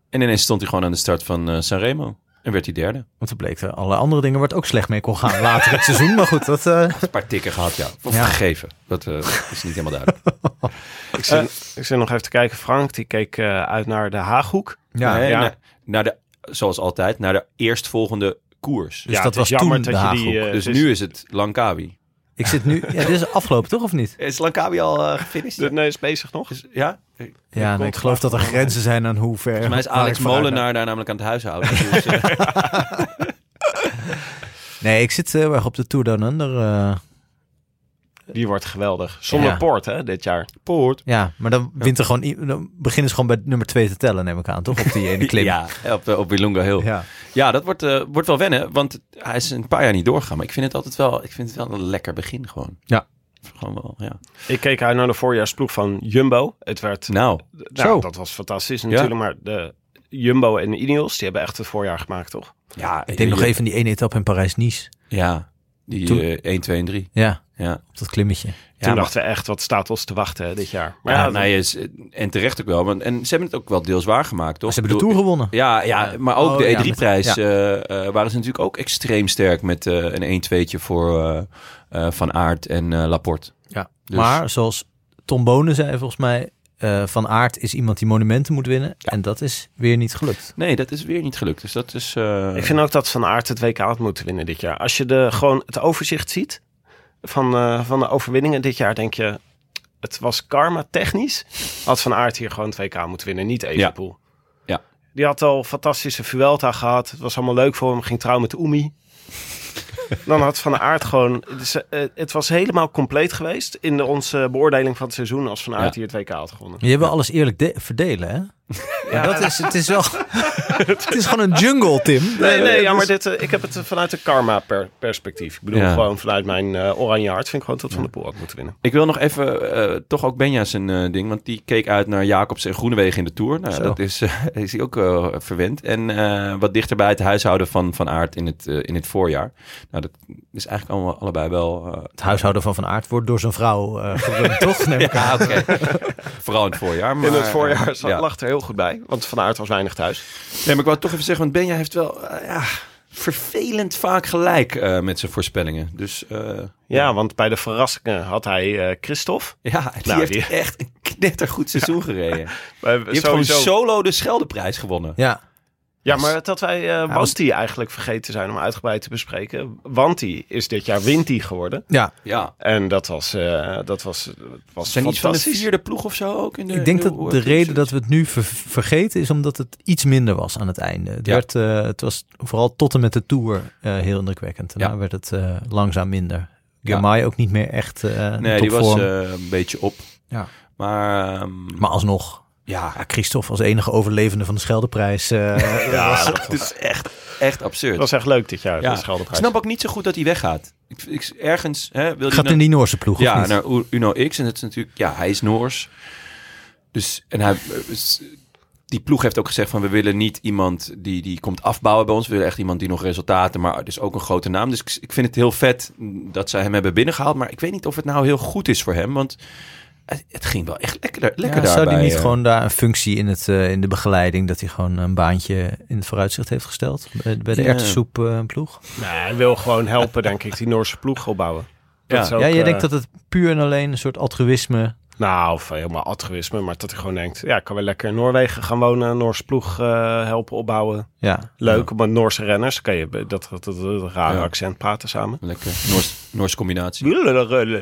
En ineens stond hij gewoon aan de start van eh Sanremo. En werd hij derde. Want toen bleek er alle andere dingen waar het ook slecht mee kon gaan later het seizoen. Maar goed, dat... eh, Een paar tikken gehad, ja. Of Ja. gegeven. Dat eh, is niet helemaal duidelijk. [laughs] Ik zit, ik zit nog even te kijken. Frank, die keek eh, uit naar de Haaghoek. ja, Nee, ja. Naar, naar de, zoals altijd, naar de eerstvolgende koers. Dus ja, dat was jammer toen dat de je die... Haaghoek. eh, dus is- nu is het Langkawi. Ik zit nu... Ja, dit is afgelopen toch of niet? Is Langkawi al uh, gefinished? de- nee, is bezig nog. Is- ja? Volgens Ja, nee, ik geloof dat er grenzen zijn aan hoe ver... mij is Alex. Molenaar daar namelijk aan het huishouden. [laughs] Dus, eh, Nee, ik zit heel erg op de Tour Down Under. Eh, Die wordt geweldig. Zonder Ja. poort, hè, dit jaar. Poort. ja, maar dan, wint er gewoon, dan beginnen ze gewoon bij nummer twee te tellen, neem ik aan, toch? Op die ene [laughs] klim. Ja, op, eh, op Wilunga Hill. Ja, ja. dat wordt, eh, wordt wel wennen, want hij is een paar jaar niet doorgegaan. Maar ik vind het altijd wel, ik vind het wel een lekker begin gewoon. Ja. Gewoon wel, ja. Ik keek uit naar de voorjaarsploeg van Jumbo. Het werd... Nou, Nou, Zo. dat was fantastisch natuurlijk. Maar de Jumbo en de Ineos, die hebben echt het voorjaar gemaakt, toch? ja. Ik denk nog even die ene etappe in Parijs-Nice. Ja, die Toen- eh 1, 2 en 3. Ja, Ja. op dat klimmetje. Ja, Toen maar- dachten we echt, wat staat ons te wachten hè, dit jaar. Maar ja, ja, nou, is, en terecht ook wel. Want, en ze hebben het ook wel deels waargemaakt, toch? Ze hebben de Tour bedoel, gewonnen. Ja, ja, maar ook Oh, de ja, E3-prijs met- eh, eh, waren ze natuurlijk ook extreem sterk met eh, een 1-2'tje voor eh, eh, Van Aert en eh, Laporte. Ja. Dus- Maar zoals Tom Bonen zei volgens mij, eh, Van Aert is iemand die monumenten moet winnen. En dat is weer niet gelukt. Nee, dat is weer niet gelukt. Dus dat is... eh, Ik vind ook dat Van Aert het WK had moeten winnen dit jaar. Als je de, gewoon het overzicht ziet van, eh, van de overwinningen dit jaar, denk je... Het was karma technisch. Had Van Aert hier gewoon het WK moeten winnen, niet Evenepoel. Ja. Die had al fantastische Vuelta gehad. Het was allemaal leuk voor hem. Ging trouwen met Oemi. Dan had Van Aert gewoon... Dus, eh, het was helemaal compleet geweest in de, onze beoordeling van het seizoen... als Van Aert Ja. hier het WK had gewonnen. Je wil alles eerlijk de- verdelen, hè? Ja, dat is, het is wel... [laughs] het is gewoon een jungle, Tim. Nee, nee, ja, maar dit, eh, ik heb het vanuit de karma-perspectief. ik bedoel, Ja. gewoon vanuit mijn eh, oranje hart vind ik gewoon dat Van der Poel had moeten winnen. Ik wil nog even, eh, toch ook Benja zijn eh, ding, want die keek uit naar Jacobs en Groenewegen in de Tour. Nou, Zo. dat is, eh, [laughs] is hij ook eh, verwend. En eh, wat dichter bij het huishouden van Van Aert in het, eh, in het voorjaar. Nou, dat is eigenlijk allemaal, allebei wel... eh, Het huishouden van Van Aert wordt door zijn vrouw eh [laughs] gerund, toch? Neem ik ja, oké. Vooral in het voorjaar. Maar, in het voorjaar eh, zat, ja. lag er heel goed bij, want Van Aert was weinig thuis. Nee, maar ik wou toch even zeggen, want Benja heeft wel ja, vervelend vaak gelijk eh, met zijn voorspellingen. Dus eh, Ja, want bij de verrassingen had hij eh Christophe. ja, die Nou, heeft die- echt een knettergoed seizoen [laughs] gereden. Die heeft gewoon solo de Scheldeprijs gewonnen. Ja, Ja, maar dat wij eh was- Wanti eigenlijk vergeten zijn om uitgebreid te bespreken. Wanti is dit jaar Winti geworden. ja. Ja. En dat was, eh, dat was, was Zijn iets van de vierde ploeg of zo ook in de Ik denk in dat de reden dat we het nu ver- vergeten is omdat het iets minder was aan het einde. Het, Ja. werd, eh, het was vooral tot en met de Tour eh, heel indrukwekkend. Daarna Ja. werd het eh, langzaam minder. Ja. Girmay ook niet meer echt eh Nee, die was eh, een beetje op. Ja. Maar, ehm, Maar alsnog, ja, Christophe als enige overlevende van de Scheldeprijs. eh, [laughs] Ja, dat het is echt, echt absurd. Dat was echt leuk dit jaar, Ja, de ik Scheldeprijs. snap ook niet zo goed dat hij weggaat. Ik, ik, ergens hè, wil gaat in die Noorse ploeg, of Ja, naar Uno X. En het is natuurlijk, ja, hij is Noors. Dus, en hij, is- die ploeg heeft ook gezegd van, we willen niet iemand die, die komt afbouwen bij ons. We willen echt iemand die nog resultaten, maar dus ook een grote naam. Dus ik, ik vind het heel vet dat zij hem hebben binnengehaald. Maar ik weet niet of het nou heel goed is voor hem, want het, het ging wel echt lekker, lekker Ja, zou hij niet eh. gewoon daar een functie in, het, eh, in de begeleiding, dat hij gewoon een baantje in het vooruitzicht heeft gesteld? Bij, bij de erwtensoep eh, ploeg? Nee, hij wil gewoon helpen, denk ik, die Noorse ploeg opbouwen. Ja. Dat is ook, ja, eh, denkt dat het puur en alleen een soort altruïsme... Nou, of helemaal altruïsme, maar dat hij gewoon denkt... ja, ik kan wel lekker in Noorwegen gaan wonen, een Noorse ploeg eh, helpen opbouwen. Ja, Leuk, met Noorse renners kan je dat, dat, dat, dat rare Ja. accent praten samen. Lekker, Noors, Noorse combinatie. Ja, [laughs]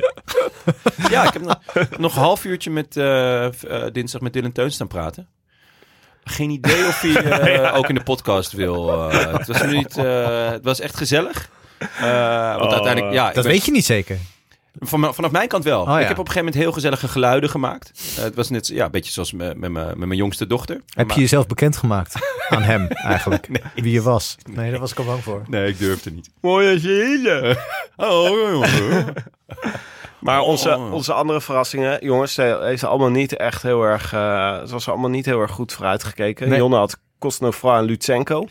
Ja, ik heb nog, nog een half uurtje met eh, eh, dinsdag met Dylan Teun staan praten. Geen idee of hij [laughs] eh, ook in de podcast wil. eh. het, was niet, eh, het was echt gezellig. Eh, want Oh, uiteindelijk, ja, ik dat ben- weet je niet zeker. Van, vanaf mijn kant wel. Oh, ja. Ik heb op een gegeven moment heel gezellige geluiden gemaakt. Eh, het was net ja, een beetje zoals met, met, mijn- met mijn jongste dochter. Heb Maar- je jezelf bekendgemaakt [laughs] aan hem eigenlijk? Wie je was? Nee, daar was ik al bang voor. Nee, ik durfde niet. Mooie zielen. [laughs] Oh, jongen. Maar onze, Oh. onze andere verrassingen, jongens, is allemaal niet echt heel erg... eh, het was allemaal niet heel erg goed vooruitgekeken. Nee. Jonne had Kosnefra en Lutsenko.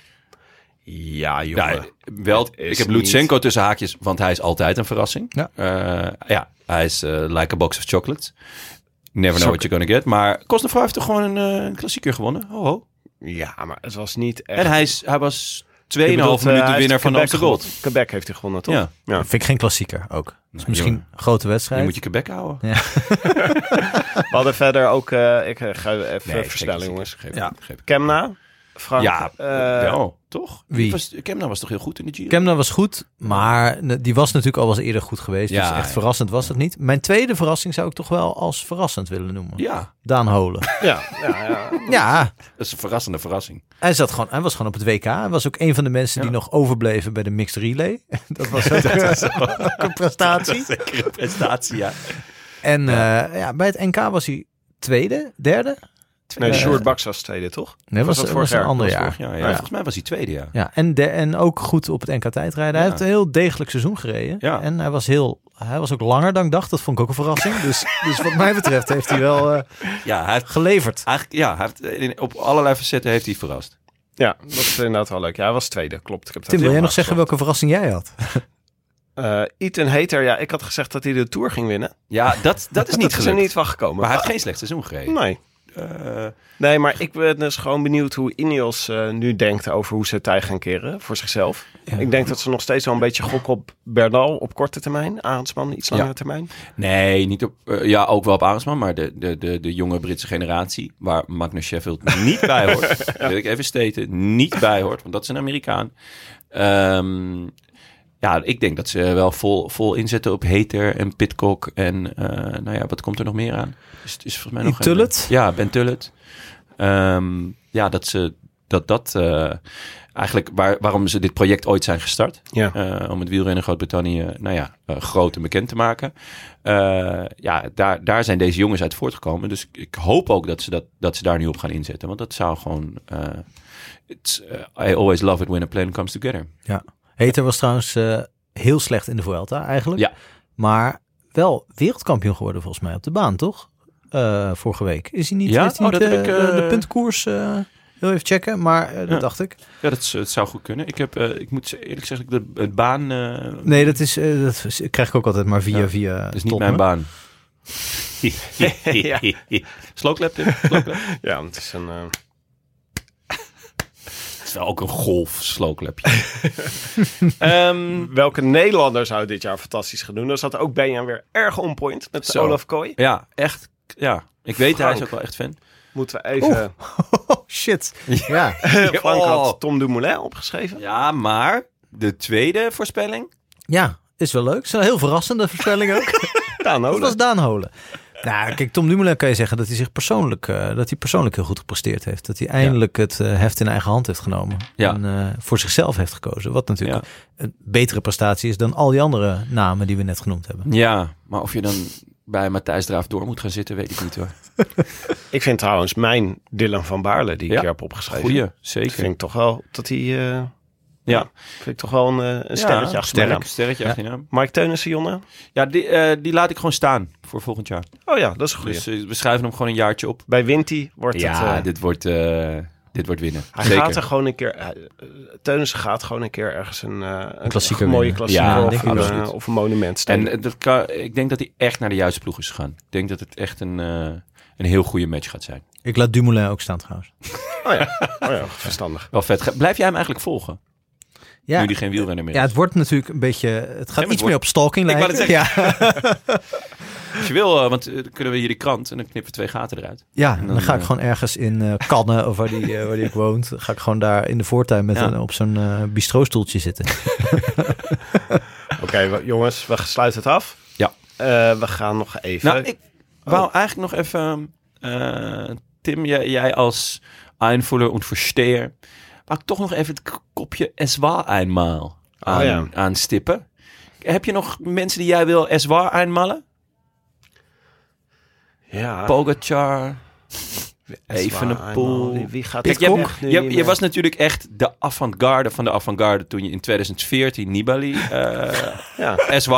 Ja, jongen. Ja, wel, ik heb niet- Lutsenko tussen haakjes, want hij is altijd een verrassing. Ja. Eh, ja, hij is eh, like a box of chocolates. Never know Sok- what you're gonna get. Maar Kostner heeft toch gewoon een, een klassieker gewonnen. Ho, ho. Ja, maar het was niet echt... En hij, is, hij was 2,5 Je bedoelt, eh, minuten winnaar van de Quebec Amsterdam. Quebec heeft hij gewonnen, toch? Ja. Ja. Vind ik geen klassieker ook. Dus misschien jongen. een grote Je wedstrijd. moet je Quebec houden. [laughs] We hadden verder ook... eh, ik ga even Nee, versnellen, jongens. klassieker. Ja. Kemna, Frank... Ja, eh, wel, toch? wie? Was, Kemna was toch heel goed in de Giro? Kemna was goed, maar die was natuurlijk al eens eerder goed geweest. Ja, dus echt ja. verrassend was het niet. Mijn tweede verrassing zou ik toch wel als verrassend willen noemen. Ja, Daan Holen. [laughs] Ja, ja, ja. Ja, dat is een verrassende verrassing. hij, zat gewoon, hij was gewoon op het WK. Hij was ook een van de mensen die nog overbleven bij de mixed relay. [laughs] Dat was ook, [laughs] ook een prestatie. Zeker een prestatie, ja. En eh, ja, bij het NK was hij tweede, derde. Nee, Eh, Sjoerd Baks was tweede, toch? Nee, was, dat was, vorig een jaar? ander jaar. was vorig jaar, ja. Ja. Volgens mij was hij tweede, ja. Ja, en, de, en ook goed op het NK tijdrijden. Hij Ja. heeft een heel degelijk seizoen gereden. Ja. En hij was, heel, hij was ook langer dan ik dacht. Dat vond ik ook een verrassing. dus, [laughs] dus wat mij betreft heeft hij wel eh, Ja, hij heeft, geleverd. eigenlijk, ja, hij heeft, in- op allerlei facetten heeft hij verrast. Ja, dat is inderdaad wel leuk. Ja, hij was tweede, klopt. Ik heb dat Tim, wil jij nog zeggen welke verrassing jij had? Eh Ethan Hater, ja, ik had gezegd dat hij de Tour ging winnen. Ja, dat, dat is [laughs] niet dat is er niet van gekomen. Maar hij heeft geen slecht seizoen gereden. Nee. Eh, Nee, maar ik ben dus gewoon benieuwd hoe Ineos eh, nu denkt over hoe ze het tij gaan keren voor zichzelf. Ik denk dat ze nog steeds wel een beetje gokken op Bernal op korte termijn. Arendsman iets Ja. langere termijn. nee, niet op, eh, ja, ook wel op Arendsman, maar de, de, de, de jonge Britse generatie, waar Magnus Sheffield [laughs] niet bij hoort, [laughs] wil ik even steten, niet bij hoort, want dat is een Amerikaan. Ehm, ja, ik denk dat ze wel vol, vol inzetten op Hater en Pitcock en eh, nou ja, wat komt er nog meer aan? Is, is volgens mij nog Die Tullet? een- ja, Ben Tullet. Ehm, ja, dat ze dat dat eh, eigenlijk waar, waarom ze dit project ooit zijn gestart. Ja. Eh, om het wielrennen Groot-Brittannië nou ja, eh, groot en bekend te maken. Eh, ja, daar, daar zijn deze jongens uit voortgekomen. Dus ik, ik hoop ook dat ze, dat, dat ze daar nu op gaan inzetten. Want dat zou gewoon... eh, it's, eh, I always love it when a plan comes together. Heter was trouwens eh, heel slecht in de Vuelta eigenlijk. Ja. Maar wel wereldkampioen geworden volgens mij op de baan, toch? Eh, vorige week. Is hij niet, Ja? heeft hij Oh, niet dat eh, heb ik, de, de puntkoers eh, heel even checken? Maar dat Ja. dacht ik. Ja, dat, zou goed kunnen. Ik, heb, eh, ik moet eerlijk zeggen, de, het baan... eh, Nee, dat, is, dat is- krijg ik ook altijd maar via... Ja, via dat is niet mijn me. baan. [laughs] [laughs] Tim? [laughs] Slowclap? Ja, het is een... is wel ook een golf slowclapje. [laughs] Ehm, welke Nederlander zou dit jaar fantastisch gaan doen? Dan zat ook Benjan weer erg on point met Zo. Olaf Kooi. ja, echt. Ja, ik weet, hij is ook wel echt fan. Moeten we even... [laughs] Oh, shit. Ja. [laughs] Frank Oh. had Tom Dumoulin opgeschreven. Ja, maar de tweede voorspelling? ja, is wel leuk. Is een heel verrassende voorspelling ook. Daan Dat Holen. was Daan Holen. Nou, kijk, Tom Dumoulin kan je zeggen dat hij zich persoonlijk, eh, dat hij persoonlijk heel goed gepresteerd heeft. Dat hij eindelijk het eh, heft in eigen hand heeft genomen. Ja. En eh, voor zichzelf heeft gekozen. Wat natuurlijk een betere prestatie is dan al die andere namen die we net genoemd hebben. Ja, maar of je dan bij Matthijs Draaf door moet gaan zitten, weet ik niet hoor. [laughs] Ik vind trouwens mijn Dylan van Baarle, die ik Ja. hier heb opgeschreven. Goeie, Ik zeker. vind toch wel dat hij... Ja, vind ik toch wel een, eh, een sterretje ja, achter mijn naam. sterk, sterretje achter je naam. Mike Teunissen, Jonne? Ja, die, eh, die laat ik gewoon staan voor volgend jaar. Oh ja, dat is goed. Dus eh, we schrijven hem gewoon een jaartje op. Bij Winty wordt het... Ja, dit, wordt, eh, dit wordt winnen. hij Zeker. gaat er gewoon een keer... Teunissen gaat gewoon een keer ergens een, eh, een klassieker mooie klassieker Ja, of, een, of een monument En steken. eh, dat kan, ik denk dat hij echt naar de juiste ploeg is gegaan. Ik denk dat het echt een, eh, een heel goede match gaat zijn. Ik laat Dumoulin ook staan trouwens. Oh ja, oh ja verstandig. Wel vet. Blijf jij hem eigenlijk volgen? Ja, Nu die geen wielrenner meer ja, het wordt natuurlijk een beetje... Het gaat iets wordt- meer op stalking Ik wou lijken. het Ja, [laughs] [laughs] Als je wil, eh, want eh, dan kunnen we hier die krant en dan knippen we twee gaten eruit. ja En dan, dan, ga ik eh, gewoon ergens in eh Cannes of waar die, waar die ook woont. Ga ik gewoon daar in de voortuin met Ja. een, op zo'n eh bistro-stoeltje zitten. [laughs] Oké, jongens, we sluiten het af. Ja. Eh, we gaan nog even... Nou, ik wou eigenlijk nog even... eh, Tim, jij, jij als Einvoller en Versteer... ik toch nog even het kopje Eswa eenmaal aan, Oh ja. aanstippen. Heb je nog mensen die jij wil Eswa eenmalen? ja, Pogacar? [laughs] Eswa, Evenepoel. eenmaal. Wie, gaat Kijk, je, hebt- je, was natuurlijk echt de avant-garde van de avant-garde... toen je in 2014 Nibali eh [laughs] Ja.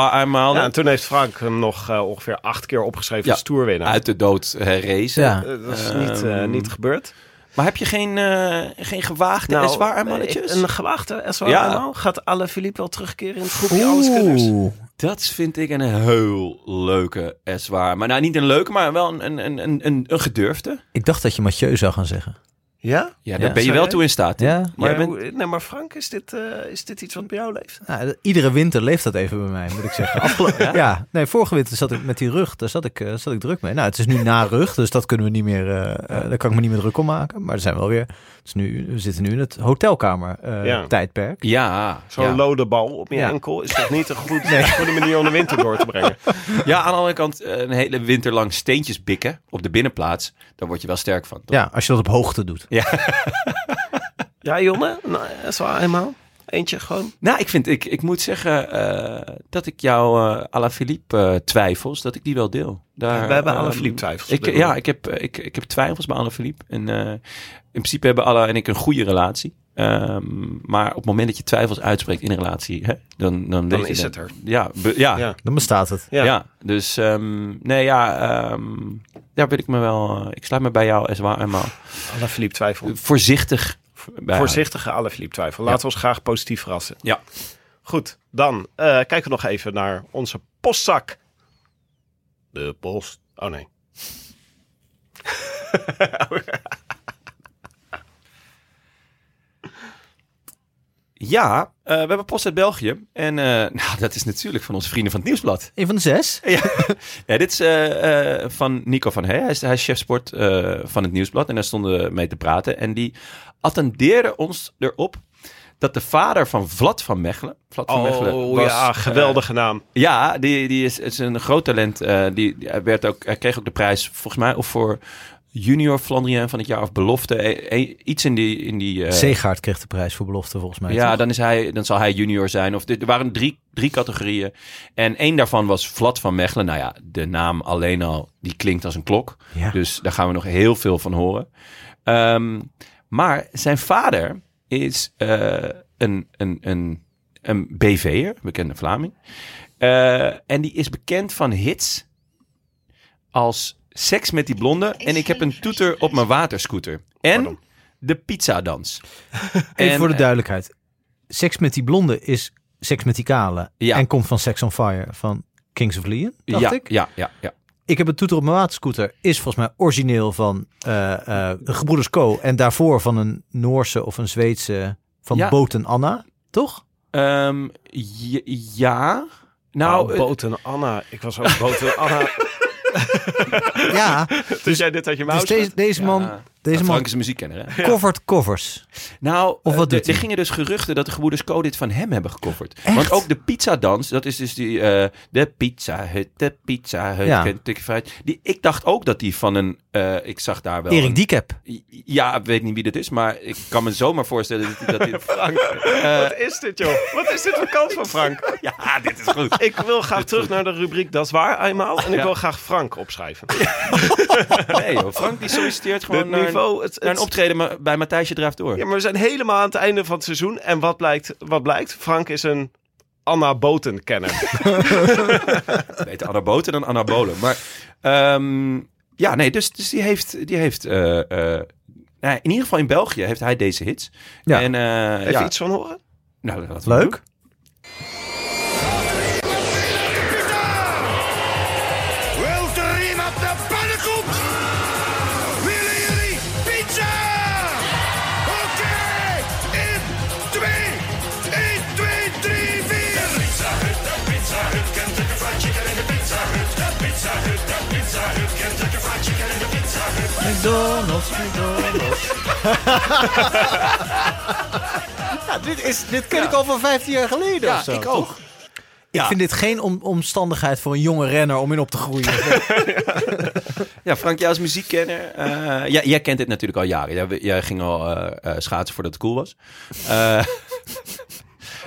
Aanmaalde. Ja, en toen heeft Frank hem nog eh, ongeveer acht keer opgeschreven Ja, als toerwinnaar. uit de dood herrezen. Ja. Eh, dat is niet, eh, Ehm, niet gebeurd. Maar heb je geen, eh, geen gewaagde nou, zwaar mannetjes? Een gewaagde eenmaal. Gaat Alle Philippe wel terugkeren in het groepje alleskunners? Oeh. Dat vind ik een heel leuke zwaar. Maar nou, niet een leuke, maar wel een, een, een, een, een gedurfde. Ik dacht dat je Mathieu zou gaan zeggen. Ja? Ja, daar Ja, ben je wel toe in staat. Ja? Maar, bent- hoe- nee, maar Frank, is dit, eh, is dit iets wat bij jou leeft? Nou, iedere winter leeft dat even bij mij, moet ik zeggen. [laughs] Afgelo- ja? nee, vorige winter zat ik met die rug, daar zat ik, eh, zat ik druk mee. Nou, het is nu na rug, dus dat kunnen we niet meer, eh, eh, daar kan ik me niet meer druk om maken. Maar er zijn wel weer, het is nu, we zitten nu in het hotelkamer eh, Ja. tijdperk. ja, Zo'n ja. lode bal op je Ja. enkel is toch niet een goed, [laughs] goede manier om de winter door te brengen? [laughs] ja, aan de andere kant, eh, een hele winter lang steentjes bikken op de binnenplaats. Daar word je wel sterk van. toch? Ja, als je dat op hoogte doet. Ja, Jonne? Nou, Eswa eenmaal? Eentje gewoon? Nou, ik, vind, ik, ik moet zeggen eh, dat ik jouw uh, Alaphilippe eh twijfels, dat ik die wel deel. Daar, We hebben ehm, Alaphilippe twijfels. Ik, ja, ik heb, eh, ik, ik heb twijfels bij Alaphilippe. En eh, in principe hebben Alla en ik een goede relatie. Ehm, maar op het moment dat je twijfels uitspreekt in een relatie, hè, dan, dan, Dan is het er. Ja, be- ja, ja. Ja. Dan bestaat het. Ja. dus ehm, nee, ja, ehm, daar wil ik me wel. eh, ik sluit me bij jou, Eswa, eenmaal Alaphilippe twijfel. voorzichtig bij. Voorzichtige Alaphilippe twijfel. Laten we ons graag positief verrassen. Ja. goed. Dan eh, kijken we nog even naar onze postzak. De post. Oh nee. [laughs] Ja, eh, we hebben post uit België. En eh, [laughs] nou, dat is natuurlijk van onze vrienden van het Nieuwsblad. Een van de zes? [laughs] Ja, ja dit is eh, eh, van Nico van Hey. Hij is, hij is chef sport eh, van het Nieuwsblad. En daar stonden we mee te praten. En die attendeerde ons erop dat de vader van Vlad van Mechelen... Vlad van Mechelen Oh was, ja, geweldige naam. ja, die, die is, is een groot talent. Eh, die, die- werd ook, hij kreeg ook de prijs, volgens mij, of voor junior Flandrien van het jaar of belofte. Eh, eh, iets in die... In die eh, Zeegaard kreeg de prijs voor belofte volgens mij. ja, toch? dan, is hij, dan zal hij junior zijn. Of er waren drie, drie categorieën. En één daarvan was Vlad van Mechelen. Nou ja, de naam alleen al, die klinkt als een klok. Ja. Dus daar gaan we nog heel veel van horen. Ehm, maar zijn vader is eh, een, een, een, een BV'er, bekende Vlaming. Eh, en die is bekend van hits als Seks met die blonde en ik heb een toeter op mijn waterscooter. En Pardon. de pizzadans. [laughs] Even En, voor de eh, duidelijkheid. Seks met die blonde is seks met die kale. Ja. En komt van Sex on Fire van Kings of Leon, dacht ja, ik. ja, ja, ja. Ik heb een toeter op mijn waterscooter. Is volgens mij origineel van eh eh, de Gebroeders Co. En daarvoor van een Noorse of een Zweedse van Ja. Boten Anna. Toch? Ehm, ja. Nou, Nou, eh, Boot en Anna. Ik was ook Boot en Anna. [laughs] Ja. [laughs] Dus jij dit uit je mouw Dus deze, deze man, deze Frank man is een muziekkenner, hè? covert covers. Nou, Of eh, wat de- doet er gingen dus geruchten dat de gebroeders Co dit van hem hebben gecoverd. Echt? Want ook de pizzadans, dat is dus die eh, de pizza hut, de pizza hut, Ja. Die, ik dacht ook dat die van een, eh, ik zag daar wel Erik Diekep. Ja, ik weet niet wie dat is, maar ik kan me zomaar voorstellen dat, dat hij... [laughs] Frank, Eh, wat is dit joh? Wat is dit voor kans van Frank? [laughs] ja, dit is goed. Ik wil graag terug naar de rubriek Dat is waar eenmaal. En ik Ja. wil graag Frank opschrijven. [laughs] Nee joh, Frank die solliciteert gewoon Het naar, niveau, het, naar een het- optreden bij Matthijsje Draaf Door. Ja, maar we zijn helemaal aan het einde van het seizoen. En wat blijkt? Wat blijkt? Frank is een Anna Boten-kenner. [laughs] Beter anaboten dan anabolen. Maar ehm, ja, nee, dus, dus die heeft, die heeft eh, eh, nou, in ieder geval in België heeft hij deze hits. Ja. En, eh, Even ja, iets van horen? nou, we Leuk. McDonald's, McDonald's. [laughs] ja, dit, is, dit ken ik al van 15 jaar geleden Ja, of zo. ik ook. Ik vind dit geen om- omstandigheid voor een jonge renner om in op te groeien. [laughs] [laughs] Ja, Frank, jij als muziekkenner. eh ja, jij kent dit natuurlijk al jaren. Jij, jij ging al eh, eh, schaatsen voordat het cool was. Eh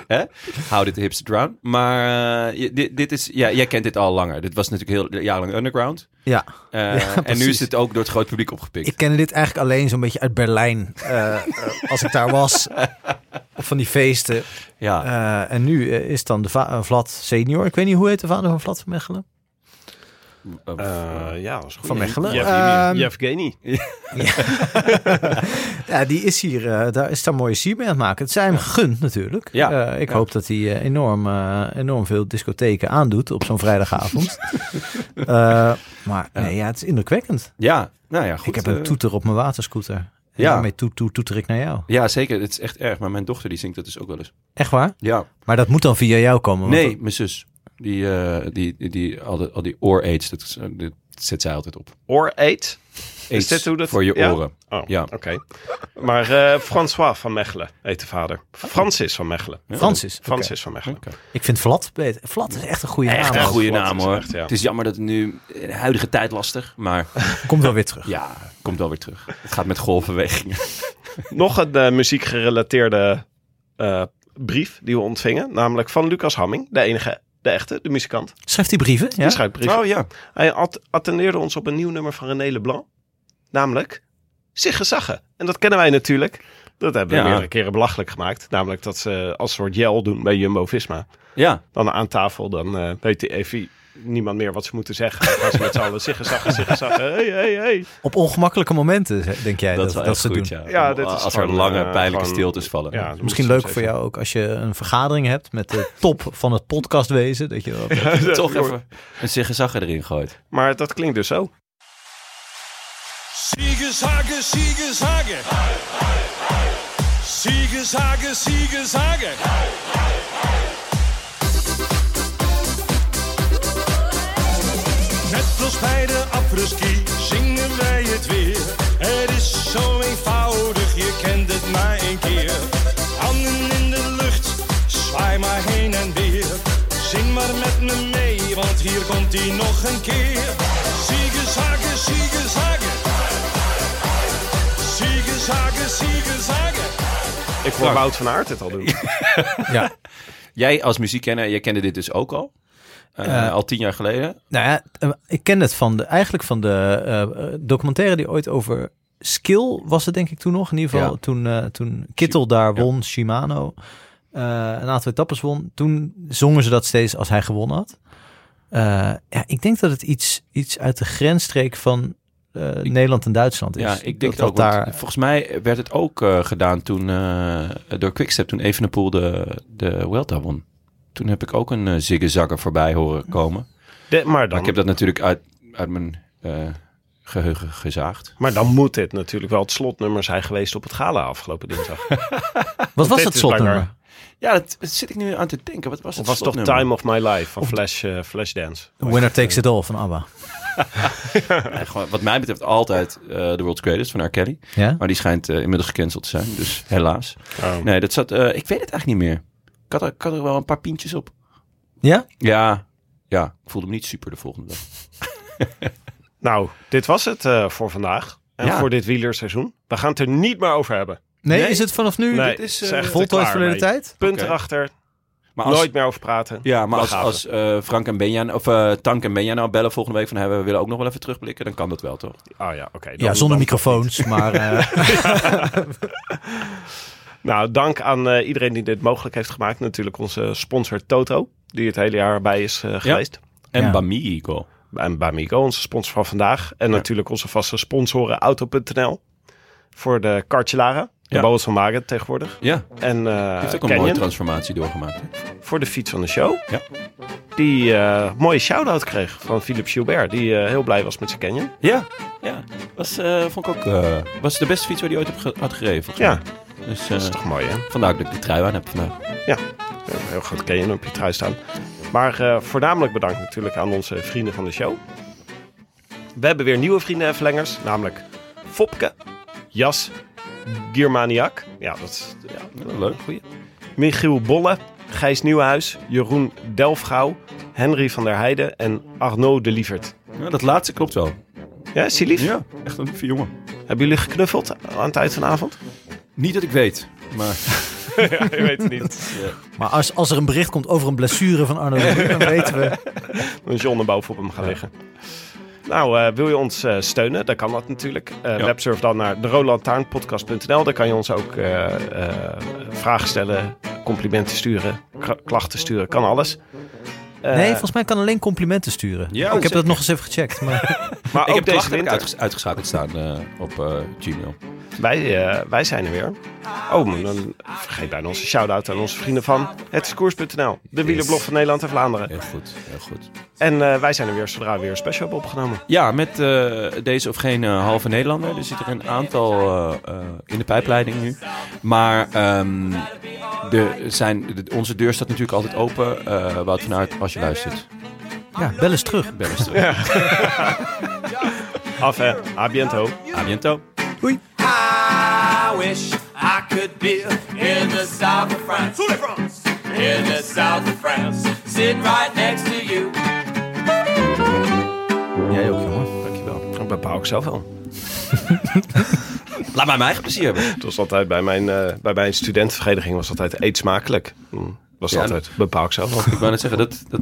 [laughs] hè? How did the hips drown. Maar eh, dit, dit is, ja, jij kent dit al langer. Dit was natuurlijk heel jarenlang underground. ja, Eh, Ja, en nu is het ook door het groot publiek opgepikt. ik kende dit eigenlijk alleen zo'n beetje uit Berlijn. eh, [laughs] als ik daar was. Van die feesten. ja. En nu is dan de va- Vlad senior. Ik weet niet, hoe heet de vader van Vlad van Mechelen? Eh, Eh, ja, dat is goed. Van Mechelen. Yevgeny. Ehm, Yevgeny. [laughs] Ja, die is hier, eh, daar is daar mooie sier mee aan het maken. Het zijn hem gegund natuurlijk. Ja. Eh, ik Ja. hoop dat hij enorm, enorm veel discotheken aandoet op zo'n vrijdagavond. [laughs] Eh, maar nee, ja, het is indrukwekkend. ja, nou ja, goed. ik heb een toeter op mijn waterscooter. En Ja. daarmee toet, toet, toeter ik naar jou. Ja, zeker. Het is echt erg. Maar mijn dochter die zingt dat dus ook wel eens. Echt waar? Ja. Maar dat moet dan via jou komen. want Nee, dat- mijn zus. Die, eh, die, die, die, al, die, al die oor-aids, dat, is, eh, dat zet zij altijd op. Or Eight. Aids dit hoe dat- Voor je ja? oren. Oh, Ja. oké. Maar eh, François van Mechelen heet de vader. Francis van Mechelen. Francis. Francis van Mechelen. Oké. Ik vind Vlad beter. Vlad is echt een goede Echt naam. Een een goede Vlad naam is hoor. echt, ja. Het is jammer dat het nu in de huidige tijd lastig, maar [laughs] Komt wel weer terug. ja, komt wel weer terug. Het gaat met golfbewegingen. [laughs] Nog een uh, muziekgerelateerde eh, brief die we ontvingen. Namelijk van Lucas Hamming. De enige, de echte, de muzikant. Schrijft hij brieven? Ja? Die schrijft brieven. Oh ja. Hij at- attendeerde ons op een nieuw nummer van René Leblanc. Namelijk Sigge Zagge. En dat kennen wij natuurlijk. Dat hebben we Ja. meerdere keren belachelijk gemaakt. Namelijk dat ze als soort gel doen bij Jumbo-Visma. Ja, Dan aan tafel, dan eh weet hij even niemand meer wat ze moeten zeggen. Gaan ze met z'n allen ziggen, zaggen. Hey, hey, hey. Op ongemakkelijke momenten, denk jij, dat dat, wel ze goed, doen. ja. Ja, dit is Als er gewoon, lange, eh, pijnlijke gewoon- stiltes vallen. Ja, Misschien leuk voor even- jou ook als je een vergadering hebt met de top van het podcastwezen. Dat je [laughs] dat, Toch even een ziggezagger erin gooit. Maar dat klinkt dus zo. Siege, sage, siege, sage. Als bij de apres-ski zingen wij het weer. Het is zo eenvoudig, je kent het maar één keer. Handen in de lucht, zwaai maar heen en weer. Zing maar met me mee, want hier komt hij nog een keer. Siege, sage, siege, sage. Siege, sage, siege, sage. Ik hoor Wout van Aert het al doen. [laughs] ja. Jij als muziekkenner, jij kende dit dus ook al. Eh, Eh, al tien jaar geleden. Nou ja, eh, ik ken het van de, eigenlijk van de documentaire die ooit over skill was het denk ik toen nog. In ieder geval Ja. toen, toen Kittel daar Ja. won, Shimano, eh, een aantal etappes won. Toen zongen ze dat steeds als hij gewonnen had. Ja, ik denk dat het iets, iets uit de grensstreek van Nederland en Duitsland is. Ja, ik denk dat daar. Volgens mij werd het ook gedaan toen eh, door Quickstep, toen Evenepoel de, de Vuelta won. Toen heb ik ook een uh, ziggezagger voorbij horen komen. De- maar, Maar dan, ik heb dat natuurlijk uit, uit mijn eh, geheugen gezaagd. maar dan moet dit natuurlijk wel het slotnummer zijn geweest op het gala afgelopen dinsdag. [laughs] Wat was het slotnummer? Ja, dat, dat zit ik nu aan te denken. Wat was Het het was toch? Time of My Life van Flash, eh, Flashdance. Winner Takes It All van ABBA. [laughs] Gewoon, wat mij betreft altijd eh The World's Greatest van R. Kelly. Ja? Maar die schijnt inmiddels gecanceld te zijn. Dus helaas. Oh. Nee, dat zat... eh, ik weet het eigenlijk niet meer. Ik had, er, ik had er wel een paar pintjes op. Ja? Ja, ja. Ik voelde me niet super de volgende dag. [laughs] Nou, dit was het eh, voor vandaag. En Ja. voor dit wielerseizoen. We gaan het er niet meer over hebben. Nee, Nee. is het vanaf nu Nee, dit is, is eh, echt voltooid verleden mee. tijd? Punt erachter. Maar als, Nooit meer over praten. Ja, maar als, als eh, Frank en Benjan, of eh, Tank en Benjan nou bellen volgende week van hebben we willen ook nog wel even terugblikken, dan kan dat wel toch? Oh ja, oké. Ja, zonder microfoons, maar... [laughs] eh, [laughs] Nou, dank aan eh, iedereen die dit mogelijk heeft gemaakt. Natuurlijk onze sponsor Toto, die het hele jaar bij is eh, geweest. En Ja. Bamigo. En Bamigo, onze sponsor van vandaag. En natuurlijk onze vaste sponsoren Auto.nl. Voor de Cartelara. De Ja. Boas van Magen tegenwoordig. Ja, En eh heeft ook een mooie Canyon transformatie doorgemaakt. hè? voor de fiets van de show. Ja. Die eh mooie shout-out kreeg van Philippe Gilbert. Die eh, heel blij was met zijn Canyon. Ja, ja. Was, eh, vond ik ook, eh, was de beste fiets waar hij ooit had gereden Ja, mij. Dus dat is eh, toch mooi hè? vandaar dat ik de trui aan heb vandaag. Ja, heel groot Canyon op je trui staan. Maar eh, voornamelijk bedankt natuurlijk aan onze vrienden van de show. We hebben weer nieuwe vrienden en verlengers. Namelijk Fopke, Jas, Giermaniak. Ja, dat is ja, leuk, goeie. Michiel Bolle, Gijs Nieuwenhuis, Jeroen Delfgauw, Henry van der Heijden en Arnaud de Lievert. Ja, dat laatste klopt wel. Ja, is die lief? Ja, echt een lieve jongen. Hebben jullie geknuffeld aan het eind van de avond? Niet dat ik weet, maar [laughs] ja, je weet het niet. maar als, als er een bericht komt over een blessure van Arno, dan weten we... Een John er bovenop hem gaan liggen. Nou, eh, wil je ons eh, steunen? Dan kan dat natuurlijk. Eh Ja. Websurf dan naar de Daar kan je ons ook eh, eh, vragen stellen, complimenten sturen, klachten sturen, kan alles. Nee, volgens mij kan alleen complimenten sturen. Ja, ik heb zeker. dat nog eens even gecheckt. Maar maar [laughs] ik ook heb deze uitges- uitgeschakeld staan eh, op eh, Gmail. Wij, eh, wij zijn er weer. Oh, maar dan vergeet bijna onze shout-out aan onze vrienden van hetskoers.nl. De wielerblog van Nederland en Vlaanderen. Heel goed, heel goed. En eh, wij zijn er weer zodra we weer een special hebben opgenomen. Ja, met eh, deze of geen halve Nederlander. Er zitten er een aantal eh, eh, in de pijpleiding nu. Maar ehm, de, zijn, de- onze deur staat natuurlijk altijd open. eh Wout van Aert, als je luistert. ja, bel eens terug. Bel eens terug. [laughs] Af hè, a biento. A biento. I wish I could be in the south of France. In the south of France. Sitting right next to you. Jij ook, jongen. Dankjewel. Dat bepaal ik zelf wel. [laughs] Laat mij mijn eigen plezier hebben. Het was altijd bij mijn, eh, bij mijn studentenvereniging was het altijd eet smakelijk. Hm, was altijd. bepaald ik zelf. Ik wou net zeggen, dat, dat,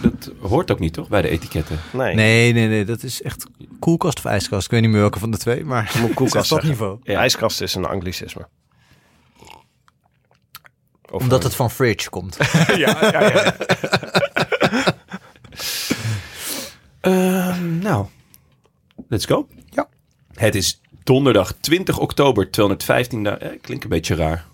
dat, hoort ook niet, toch? Bij de etiketten. Nee. nee, nee, nee. Dat is echt koelkast of ijskast. Ik weet niet meer welke van de twee, maar moet koelkast [laughs] dat niveau. IJskast is een anglicisme. Omdat het van fridge komt. [laughs] ja, ja, ja. [laughs] Ehm, nou, let's go. Ja. Het is donderdag 20 oktober 215. Nou, eh, klinkt een beetje raar.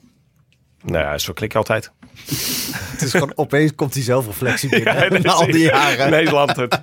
Nou ja, zo klik altijd. [laughs] Het is gewoon opeens komt die zelfreflectie [laughs] binnen. Ja, na al die jaren. Nederland het. [laughs]